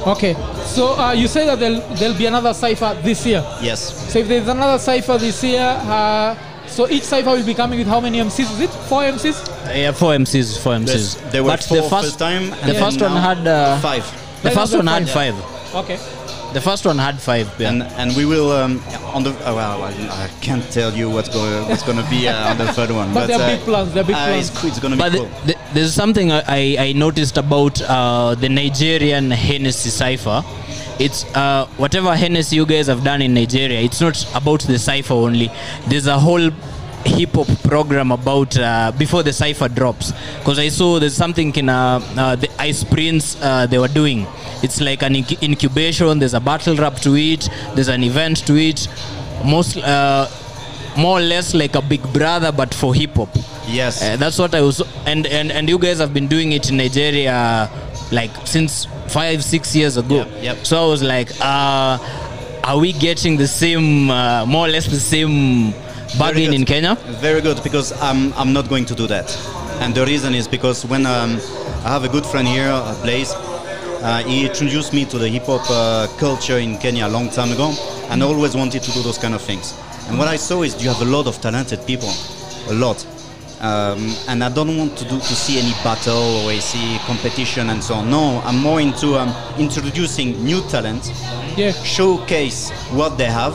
Okay, so uh, you say that there'll, there'll be another cipher this year. Yes. So if there's another cipher this year, uh, so each cipher will be coming with how many MCs? Is it four MCs? Yeah, four MCs, four There's- MCs. there were but four the first, first time, the and then first one had uh, five. The first one had five. five. Okay. The first one had five. Yeah. And and we will um, on the oh, well, I I can't tell you what's going what's going to be uh, on the third one. But they're uh, big plans, they're big uh, plans. It's, it's going to be But cool. th- th- there's something I, I I noticed about uh, the Nigerian Hennessy cipher. It's uh, whatever Hennessy you guys have done in Nigeria. It's not about the cipher only. There's a whole hip hop program about uh, before the cipher drops. Because I saw there's something in uh, uh, the Ice Prince uh, they were doing. It's like an inc- incubation. There's a battle rap to it. There's an event to it. Most uh, more or less like a Big Brother, but for hip hop. Yes. Uh, that's what I was, and, and and you guys have been doing it in Nigeria, like since five six years ago. Yep, yep. So I was like, uh, are we getting the same, uh, more or less the same bargain in Kenya? Very good because I'm, I'm not going to do that. And the reason is because when um, I have a good friend here, uh, Blaze, uh, he introduced me to the hip hop uh, culture in Kenya a long time ago and I always wanted to do those kind of things. And what I saw is you have a lot of talented people, a lot. Um, and I don't want to do to see any battle or I see competition and so on. No, I'm more into um, introducing new talent Yeah. showcase what they have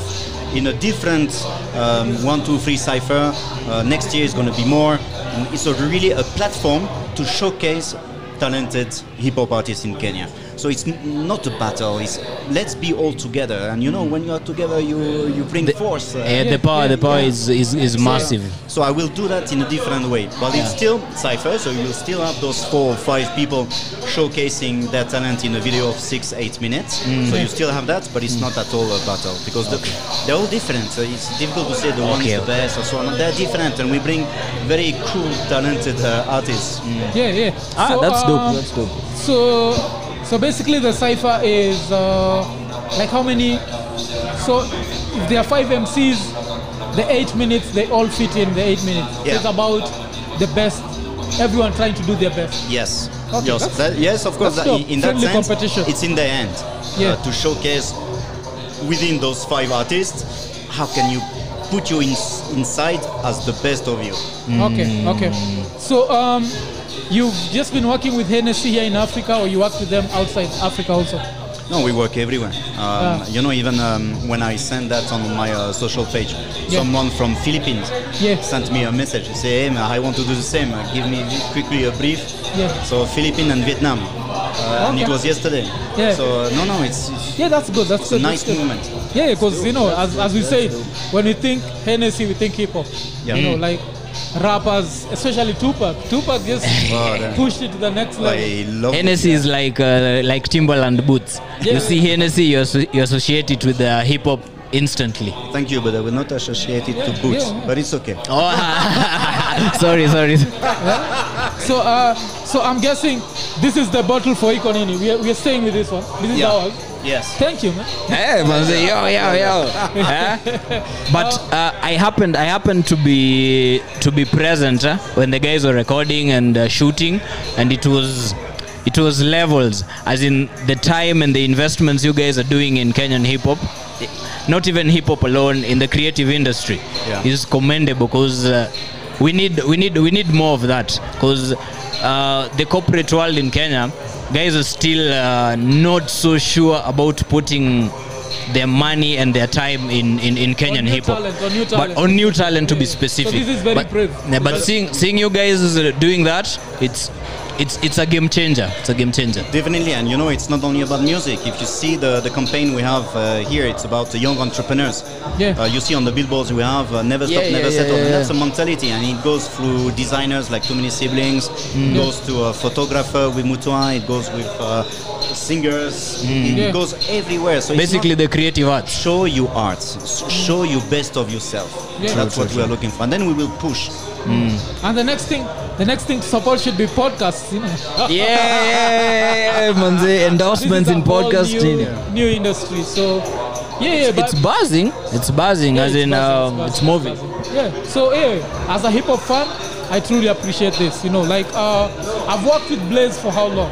in a different um, one, two, three cipher. Uh, next year is going to be more. And it's a really a platform to showcase talented hip hop artists in Kenya. So it's n- not a battle. It's let's be all together. And you know, when you are together, you you bring force. uh, Yeah, the power, the power is is, is massive. so I will do that in a different way. But it's still cipher, so you will still have those four or five people showcasing their talent in a video of six, eight minutes. So you still have that, but it's not at all a battle because the, they're all different. So it's difficult to say the one Okay, is the okay. best or so on. They're different, and we bring very cool, talented uh, artists. Yeah, yeah. Ah, So, that's uh, dope. That's dope. So, so basically, the cipher is uh, like how many? So, if there are five MCs, the eight minutes they all fit in the eight minutes. Yeah. It's about the best. Everyone trying to do their best. Yes. Okay, yes, that- yes, of course. that- in that sense, competition. it's in the end Yeah. uh, to showcase within those five artists how can you put you in, inside as the best of you. Okay, okay. So, um, you've just been working with Hennessy here in Africa, or you work with them outside Africa also? No, we work everywhere. Um, Ah. You know, even um, when I send that on my uh, social page, Yeah. someone from Philippines Yeah. sent me a message. Say, hey, I want to do the same. Uh, give me quickly a brief. Yeah. So Philippines and Vietnam, uh, and it was yesterday. Yeah. So uh, no, no, it's, it's Yeah, that's good. That's a good. nice that's good. movement. Yeah, because you know, as, as we say, when we think Hennessy, we think hip hop. Yeah. You know, Mm. like rappers, especially Tupac. Tupac just Oh, damn. pushed it to the next level. I Hennessy is like uh, like Timberland boots. Yeah. You see Hennessy, you, asso- you associate it with uh, hip hop instantly. Thank you, but I will not associate it to boots. Yeah. But it's okay. Oh, sorry, sorry. So, uh, so I'm guessing this is the bottle for Ikonini. We are, we are staying with this one. This is Yeah. ours. Yes. Thank you, man. hey, man, say, yo, yo, yo. Huh? But uh, I happened, I happened to be to be present uh, when the guys were recording and uh, shooting, and it was. It was levels, as in the time and the investments you guys are doing in Kenyan hip hop. Not even hip hop alone in the creative industry Yeah. is commendable because uh, we need we need we need more of that because uh, the corporate world in Kenya guys are still uh, not so sure about putting their money and their time in, in, in Kenyan hip hop. But on new talent to be specific. So this is very but, brave. Yeah, but seeing seeing you guys uh, doing that, it's it's it's a game changer. It's a game changer. Definitely, and you know, it's not only about music. If you see the, the campaign we have uh, here, it's about the young entrepreneurs. Yeah. Uh, you see on the billboards we have uh, never stop, Yeah, never yeah, settle, yeah, and yeah. that's a mentality, and it goes through designers like Too Many Siblings, Mm. it goes to a photographer with Mutua, it goes with uh, singers, it Yeah. goes everywhere. So Basically, the creative arts. show you art, show you best of yourself. Yeah. That's what we are looking for, and then we will push. And the next thing, the next thing to support should be podcasts. You know. Yeah, yeah, yeah, manze. This Endorsements in whole podcasting. New, new industry. So, yeah, yeah. It's buzzing. It's buzzing, Yeah, as it's in buzzing, um, buzzing, it's moving. buzzing. Yeah. So yeah, as a hip hop fan, I truly appreciate this. You know, like uh, I've worked with Blaze for how long?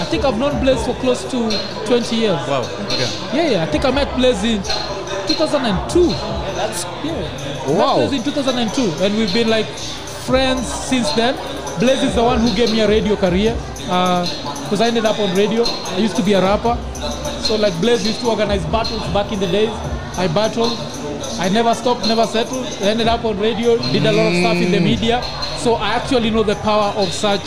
I think I've known Blaze for close to 20 years. Wow. Okay. Yeah, yeah. I think I met Blaze in 2002. That's yeah. Wow. Met Blaze in 2002, and we've been like friends since then. Blaze is the one who gave me a radio career uh, because I ended up on radio. I used to be a rapper, so like Blaze used to organize battles back in the days. I battled. I never stopped, never settled. I ended up on radio, did a lot of stuff in the mm. media. So I actually know the power of such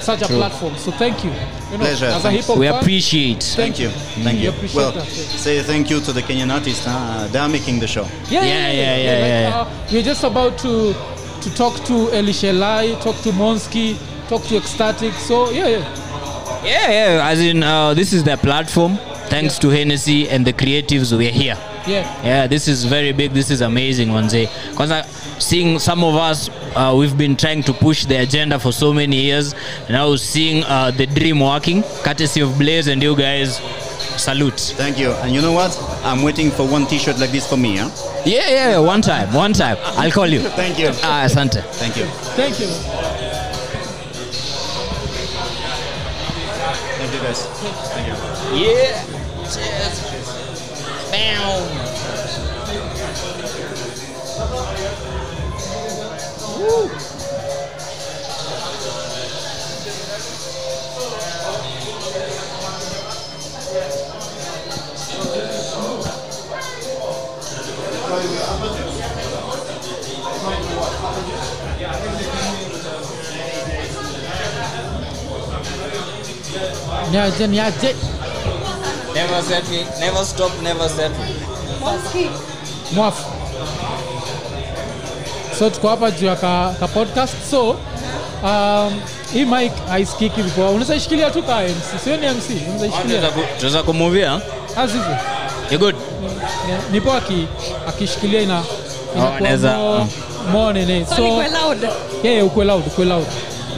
such a platform. So thank you. you know, Pleasure, As a hip hop We fan, appreciate. Thank you. Thank We you. appreciate Well, that, say thank you to the Kenyan artists. Huh? They are making the show. Yeah, yeah, Yeah, yeah. yeah, yeah, yeah, like, yeah. Uh, we're just about to to talk to Elishelai, talk to Monsky, talk to Ecstatic. So yeah, yeah. Yeah, yeah. As in, uh, this is their platform. Thanks to Hennessy and the creatives, we're here. Yeah. Yeah, this is very big. This is amazing, Wanze. Because uh, seeing some of us, uh, we've been trying to push the agenda for so many years. Now seeing uh, the dream working, courtesy of Blaze and you guys, salute. Thank you. And you know what? I'm waiting for one T-shirt like this for me. Huh? Yeah, yeah, yeah. One time, one time. I'll call you. Thank you. Ah, asante. Thank you. Thank you. Thank you, guys. Thank you. Yeah. Cheers. Bam! Woo. Yeah, yeah, Never settle. Never stop. Never settle. Mwafu. So tuko hapa juu ya ka, ka podcast. So um, hii mic haisikiki before. Unaweza ishikilia tu ka MC. Sio ni MC. Unaweza ishikilia. Tunaweza kumuvia. Ah, sisi. You good? Ni- Nipo aki akishikilia ina inaweza more, more. So, yeah, yeah, ukwe loud, ukwe loud.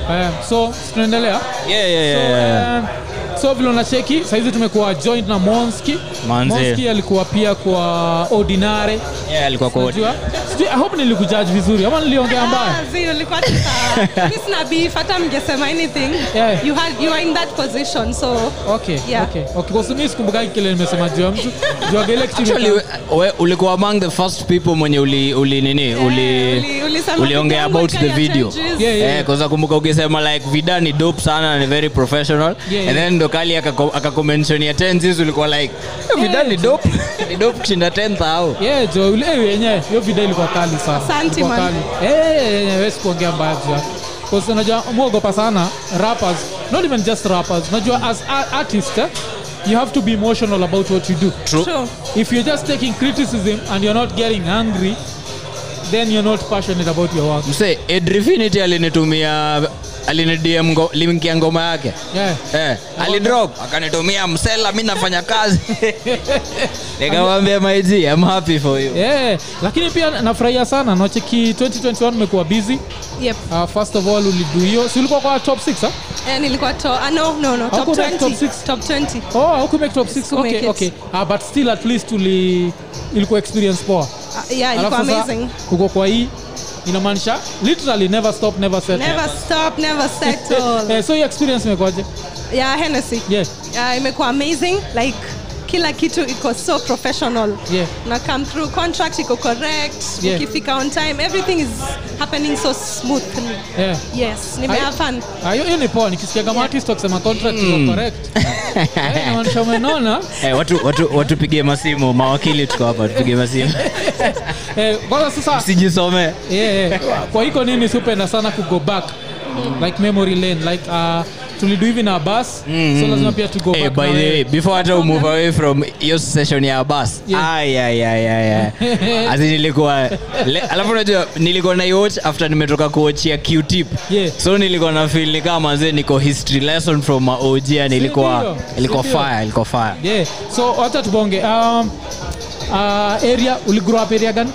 Um, so tunaendelea. Yeah, yeah, yeah. So, um, so vile unacheki sahizi tumekuwa joint na Monski. Monski alikuwa pia kwa ordinare Yeah, alikuwa kwa Unajua? Sijui, I hope nilikujaji vizuri ama niliongea mbaya. Ah, zi, ulikuwa tu sawa. Mi sina beef, hata mngesema anything Yeah. you, had, you are in that position so Okay, Yeah. okay, okay. Kwa sababu mimi sikumbukaki kile nimesema juu ya mtu. Juu ya ile kitu Actually, imeka- we, we, ulikuwa among the first people mwenye uli, uli nini uli, uli- ulisema uliongea about the video changes. Yeah, yeah. Eh, 'cause nakumbuka ukisema like vida ni dope sana ni very professional Yeah, and then ndo kali akako- akakumentionia 10 sisi ulikuwa like "Eh, vida ni dop ni dop kushinda 10 au yeah jo ule yenyewe hiyo vida ilikuwa kali sana Asante, man. eh wewe sikuongea mbaya juu yake. 'Cause unajua muogopa sana rappers not even just rappers unajua as artist eh, you have to be emotional about what you do True. True. if you're just taking criticism and you're not getting angry then you're not passionate about your work mse edrifinity alinitumia alinidm ngo, linkia ngoma yake yeah Eh, alidrop akanitumia msela mi nafanya kazi nikamwambia maiji I'm happy for you yeah lakini pia nafurahia sana nacheki 2021 umekuwa busy Yep. uh, first of all ulidu hiyo si ulikuwa kwa top 6 Eh, nilikuwa to, ah, no, no, no, top 20. top six? Top 20. oh hukumake top 6 okay it. okay uh, but still at least uli ilikuwa experience poa uh, yeah, ilikuwa amazing. kuko kwa hii inamaanisha literally never stop never settle Never stop, never settle. eh, so your experience imekwaje yeah, Hennessy. yeah Yeah, imekuwa amazing. Like kila kitu iko so professional. Yeah. Na come through contract iko correct. Yeah. Ukifika on time, everything is happening so smoothly. yeah Yes, nimehafan. Hiyo ni poa nikisikia kama artist wakisema contract iko correct eh, inamaanisha umenona hey, watu watu watupigie masimu mawakili tuko hapa tupige masimu eh, kwanza sasa yeah, yeah. kwa hiko nini siupenda sana kugo back like memory lane like uh, tulidu hivi na bus so lazima pia to go Eh, by na the way before hata umove away from hiyo session ya bus Yeah. ayayayaya asi nilikuwa le- alafu unajua nilikuwa na watch after nimetoka Yeah. so nilikuwa na feel ni kama manze niko history lesson from a og and ilikuwa ilikuwa fire ilikuwa fire. Yeah. So wacha tubonge um, uh, area uligrow up area gani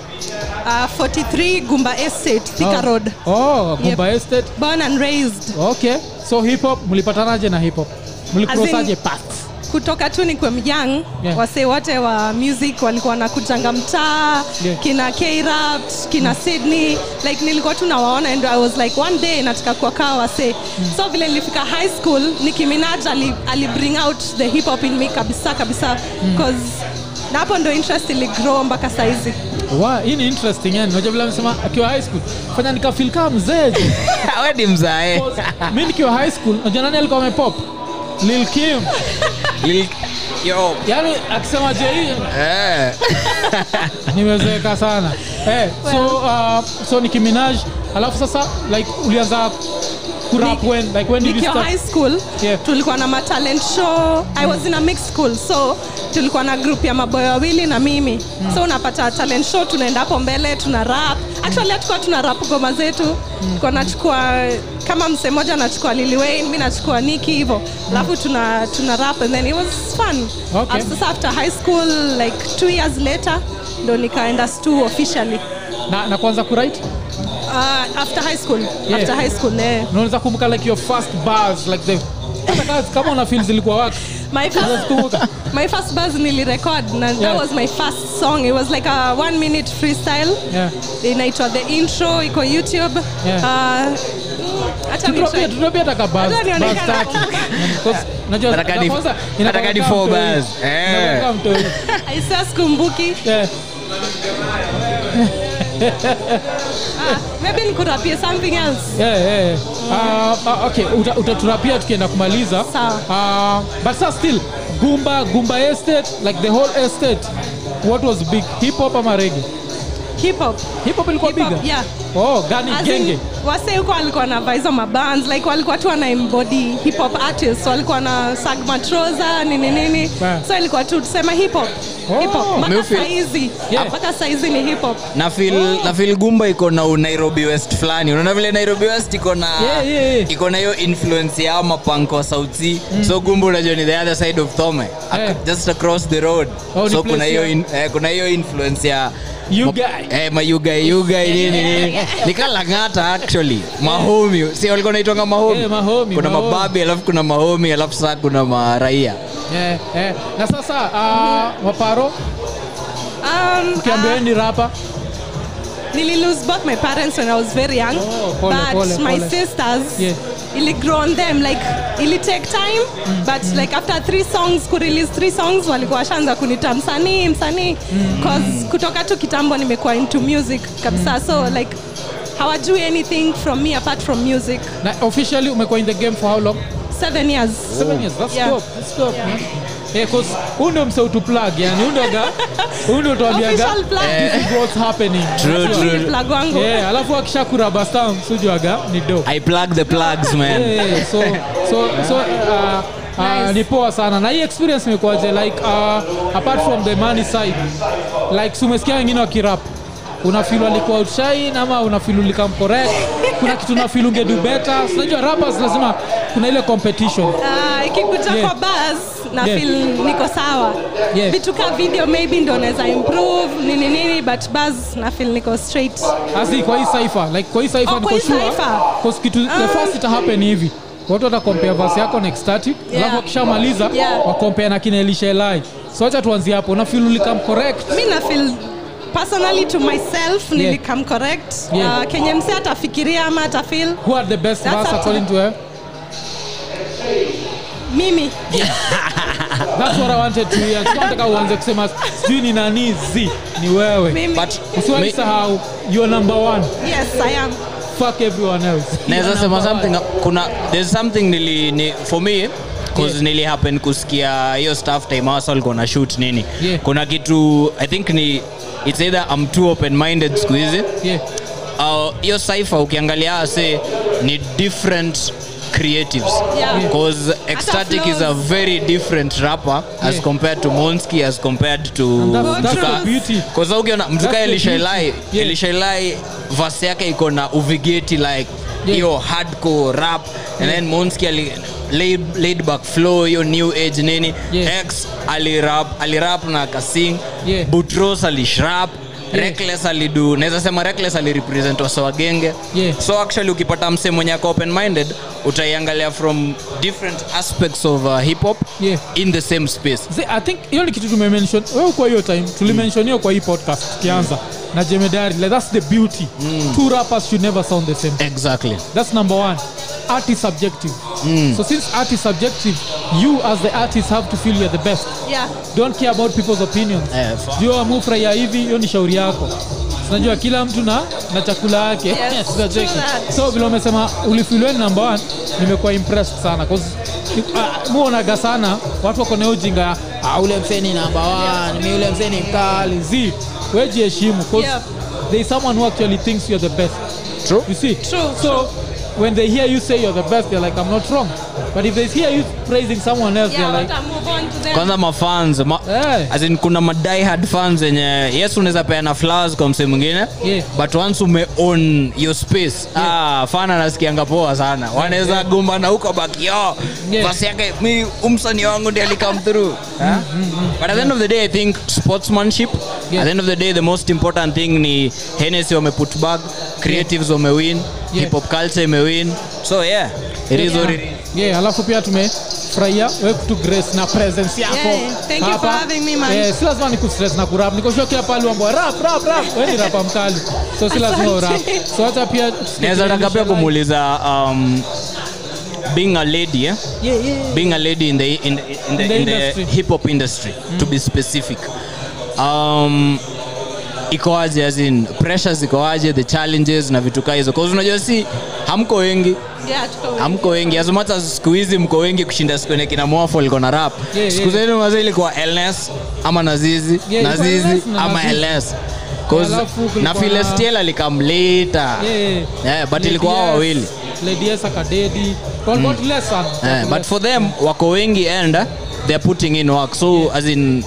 Uh, 43 Gumba Estate, Thika oh. Road. oh Gumba yep. Estate Born and raised. okay so hip hop mlipatanaje na hip hop mlikrosaje paths kutoka tu ni kwa young Yeah. wasee wote wa music walikuwa na kutanga mtaa Yeah. kina krapt kina mm. sydney like nilikuwa tu nawaona and i was like one day nataka kuwakaa wasee mm. so vile nilifika high school nikiminaj alibring ali, ali bring out the hip hop in me kabisa kabisa mm. cause na hapo ndo interest ili grow mpaka sahizi Wa, hii ni interesting yani. Unajua vile amesema akiwa high school fanya nikafeel kama mzee je. mzae. Mi nikiwa high school unajua nani alikuwa amepop lil kim. Lil- yo. Yani akisema je eh. Nimezeeka sana. Hey, so, uh, so Nicki Minaj alafu sasa like ulianza kurap when like when did you start? high school Yeah. tulikuwa na matalent show. I was in a mixed school so tulikuwa na group ya maboy wawili na mimi. So unapata talent show tunaenda hapo mbele tuna rap. Actually hatukuwa tuna rap goma zetu. Tulikuwa nachukua kama msee mmoja anachukua Lil Wayne nachukua Nicki hivyo. Alafu tuna tuna rap and then it was fun. Okay. Sasa after high school like two years later ndo nikaenda stu officially. Na, na kuanza kuwrite uh, after high school Yeah. after high school eh. unaweza kumbuka like your first bars like the kama- kama una feel zilikuwa wako my first my first buzz nilirecord na Yeah. that was my first song it was like a one minute freestyle Yeah. inaitwa the intro iko youtube Yeah. Uh, mm, bars. Eh. Inakuwa kama mtoi. I swear sikumbuki Yeah. Ah, maybe nikurapie something else Yeah, yeah, yeah. Mm. uh, okay uta- utaturapia tukienda kumaliza Sawa. uh, but sa still gumba gumba estate like the whole estate what was big hip hop ama rege hip hop hip hop ilikuwa Hip yeah. oh gani As genge wase huko walikuwa na vaizo mabands like walikuwa tu wana embody hip hop artists walikuwa na sagmatroza nini nini Yeah. so ilikuwa tu tusema hip hop mpaka saizi. Yeah. mpaka saizi ni hip hop. Na feel na feel gumba iko na nairobi west fulani. Unaona vile nairobi west iko na Yeah, yeah, yeah. iko na hiyo influence ya mapanko wa sauti so gumba unajua ni the other side of thome. Yeah. just across the road. Oh, so kuna hiyo in, eh, kuna hiyo influence ya eh, mayugai nini nini nikalangata actually. Mahomi si walikuwa naitwanga mahomi Eh, mahomi, kuna mababi alafu kuna mahomi alafu saa kuna maraia yeah, yeah. na sasa uh, waparo um, ukiambieni uh, rapa Nili lose both my parents when I was very young. Oh, pole, but pole, my pole. sisters, Yeah. ili grow on them. Like, ili take time. Mm. But mm. like after three songs, ku release three songs, walikuwa washaanza kunita msanii, msanii. Cause kutoka tu kitambo nimekuwa into music kabisa. Mm. So like, hawajui anything from me apart from music. na officially umekuwa in the game for how long seven years. Seven years that's Yeah. dope that's dope Yeah. man Eh, 'cause huu ndio mseu plug yani huu huu alafu akisha kuraba sujuaga ni dope. I plug the plugs man. Yeah, yeah, so so so uh, uh, Nice. ni poa sana. Na hii experience imekuaje like uh, apart from the money side like sumesikia umesikia wengine wakirap unafil alikuwa outshine ama unafil ulikam kuna kitu unafil ungedu better sinajua rappers lazima kuna ile competition Ah, ikikuja Yeah. kwa bas na Yeah. feel niko sawa Yeah. vitu ka video maybe ndo naweza improve nini nini but bas na feel niko straight asi kwa hii cipher like kwa hii cipher Oh, niko sure cause kitu the Ah. first ita happen hivi watu watakompea vasi yako na ecstatic Yeah. alafu wakishamaliza Yeah. wakompea na kinelishelai so acha tuanzie hapo ulikam correct mi na feel personally to myself nilikam correct. Yeah. uh, kenye mse atafikiria ama atafil who are the best That's verse according to her? Mimi. That's what i wanted to hear. Tunataka uanze kusema sijui ni nani zi ni wewe. But usiwahi you are number one. Yes i am. Fuck everyone else. Naweza sema something kuna there's something nili ni, for me Yeah. nili happen kusikia hiyo staff time hasa walikuwa na shoot nini. Yeah. kuna kitu i think ni it's either i'm too open minded siku hizi. Yeah. Hiyo uh, cipher ukiangalia ase ni different creatives. Yeah. because ecstatic is a very different rapper as compared to monski as compared to Kwanza ukiona mtu That's kaa the Elishailai Elishailai vasi yake iko na uvigeti like Yeah. hiyo hardcore rap and Yeah. then Monski ali laid, laid back flow hiyo new age nini Yeah. X alirap alirap na akasing Yeah. Butros alishrap Yeah. Reckless alidu naweza sema Reckless alirepresent wasa wagenge Yeah. so actually ukipata mse mwenye ako open minded utaiangalia from different aspects of uh, hip hop Yeah. in the same space See, i think hiyo ni kitu tumemention wewe kwa hiyo time tulimention hiyo kwa hii podcast tukianza na jemedari like that's the beauty two rappers should never sound the same exactly That's number one. Art is subjective. So since art is subjective, you as the artist have to feel you're the best. yeah Don't care about people's opinions. Eh, fa- Sio amufurahia hivi, hiyo ni shauri yako. Unajua kila mtu na na chakula yake. Yes, so vile umesema ulifiliwe number one, nimekuwa impressed sana cause uh, muonaga sana watu wako nayo jinga ya, ah, ule mseni number one, mi ule mseni mkali. Zi, wejiheshimu jiheshimu there is someone who actually thinks you're the best. True. You see? True, So when they hear you say you're the best, they're like, I'm not wrong. But if they hear you praising someone else, yeah they're like, move on to them kwanza mafans ma, yeah. as in kuna madiehard fans yenye yes unaweza peana flowers kwa msee mwingine Yeah. but once umeown your space yeah. ah, fan anasikianga poa sana wanaweza yeah. gombana huko baki yo Yeah. basi yake mi umsani wangu ndi alikam through mm -hmm. but at the end of the day i think sportsmanship Yeah. at the end of the day the most important thing ni Hennessy wameput bag creatives wamewin Yeah. hip hop culture imewin so yeah it yeah. is what it is yeah, alafu pia tumefurahia we kutu grace na presence yako. Yeah, thank you for hapa. having me, man. Eh, si lazima ni kustress na kurap. Nikoshua kila pali wambwa rap rap rap. We ni rapa mkali. So si lazima urap. So hata pia naweza taka pia kumuuliza um, being a lady eh? yeah, yeah, yeah. being a lady in the in in the, In the in the hip hop industry to be specific. Um ikoaje as in pressures ikoaje the challenges na vitu kaa hizo. Cause unajua si hamko wengi. Hamko wengi. As much as siku hizi mko wengi kushinda siku yenye kina mwafo liko na rap. Siku yeah. zenu mazee ilikuwa ls ama nazizi. Yeah, nazizi ama ls na filestiel Yeah. yeah, but ilikuwa hao wawili. But for them wako wengi and uh, they're putting in work. So as in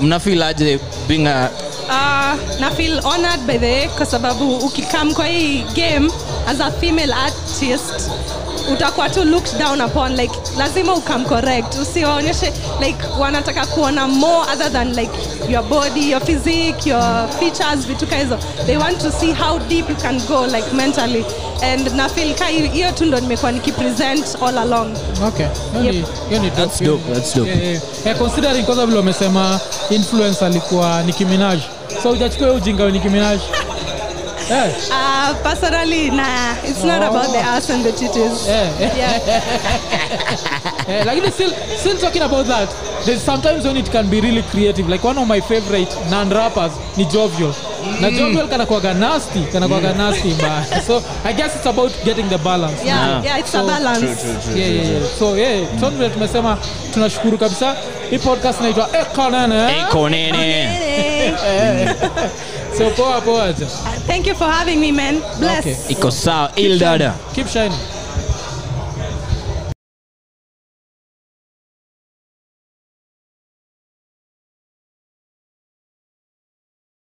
mnafeel aje being a uh, na feel honored by the kwa sababu ukikam kwa hii game as a female artist utakuwa tu looked down upon like lazima ukam correct. Usiwaonyeshe like wanataka kuona more other than like your body your physique your features vitu ka hizo. They want to see how deep you can go like mentally and na feel ka hiyo tu ndo nimekuwa nikipresent all along Okay. Hiyo ni- hiyo ni That's hiyo dope, that's dope. Yeah, yeah. Yeah, considering kwanza vile umesema influence alikuwa Nicki Minaj. So hujachukua hiyo ujinga wa Nicki Minaj. Eh, uh, personally nah it's not Oh. about the ass and the titties Yeah. yeah. yeah Eh, lakini still, still talking about that there's sometimes when it can be really creative like one of my favorite non rappers ni jovial na jobel kanakwaga nasty kanakwaga nasty mbaya. So i guess it's about getting the balance yeah, Yeah. yeah, it's a So- balance. Yeah, yeah, yeah. so yeah, so vile tumesema tunashukuru kabisa. Hii podcast inaitwa ekonene. Iko so poa poa thank you for having me man. Bless. Okay. iko sawa. Ildada keep shining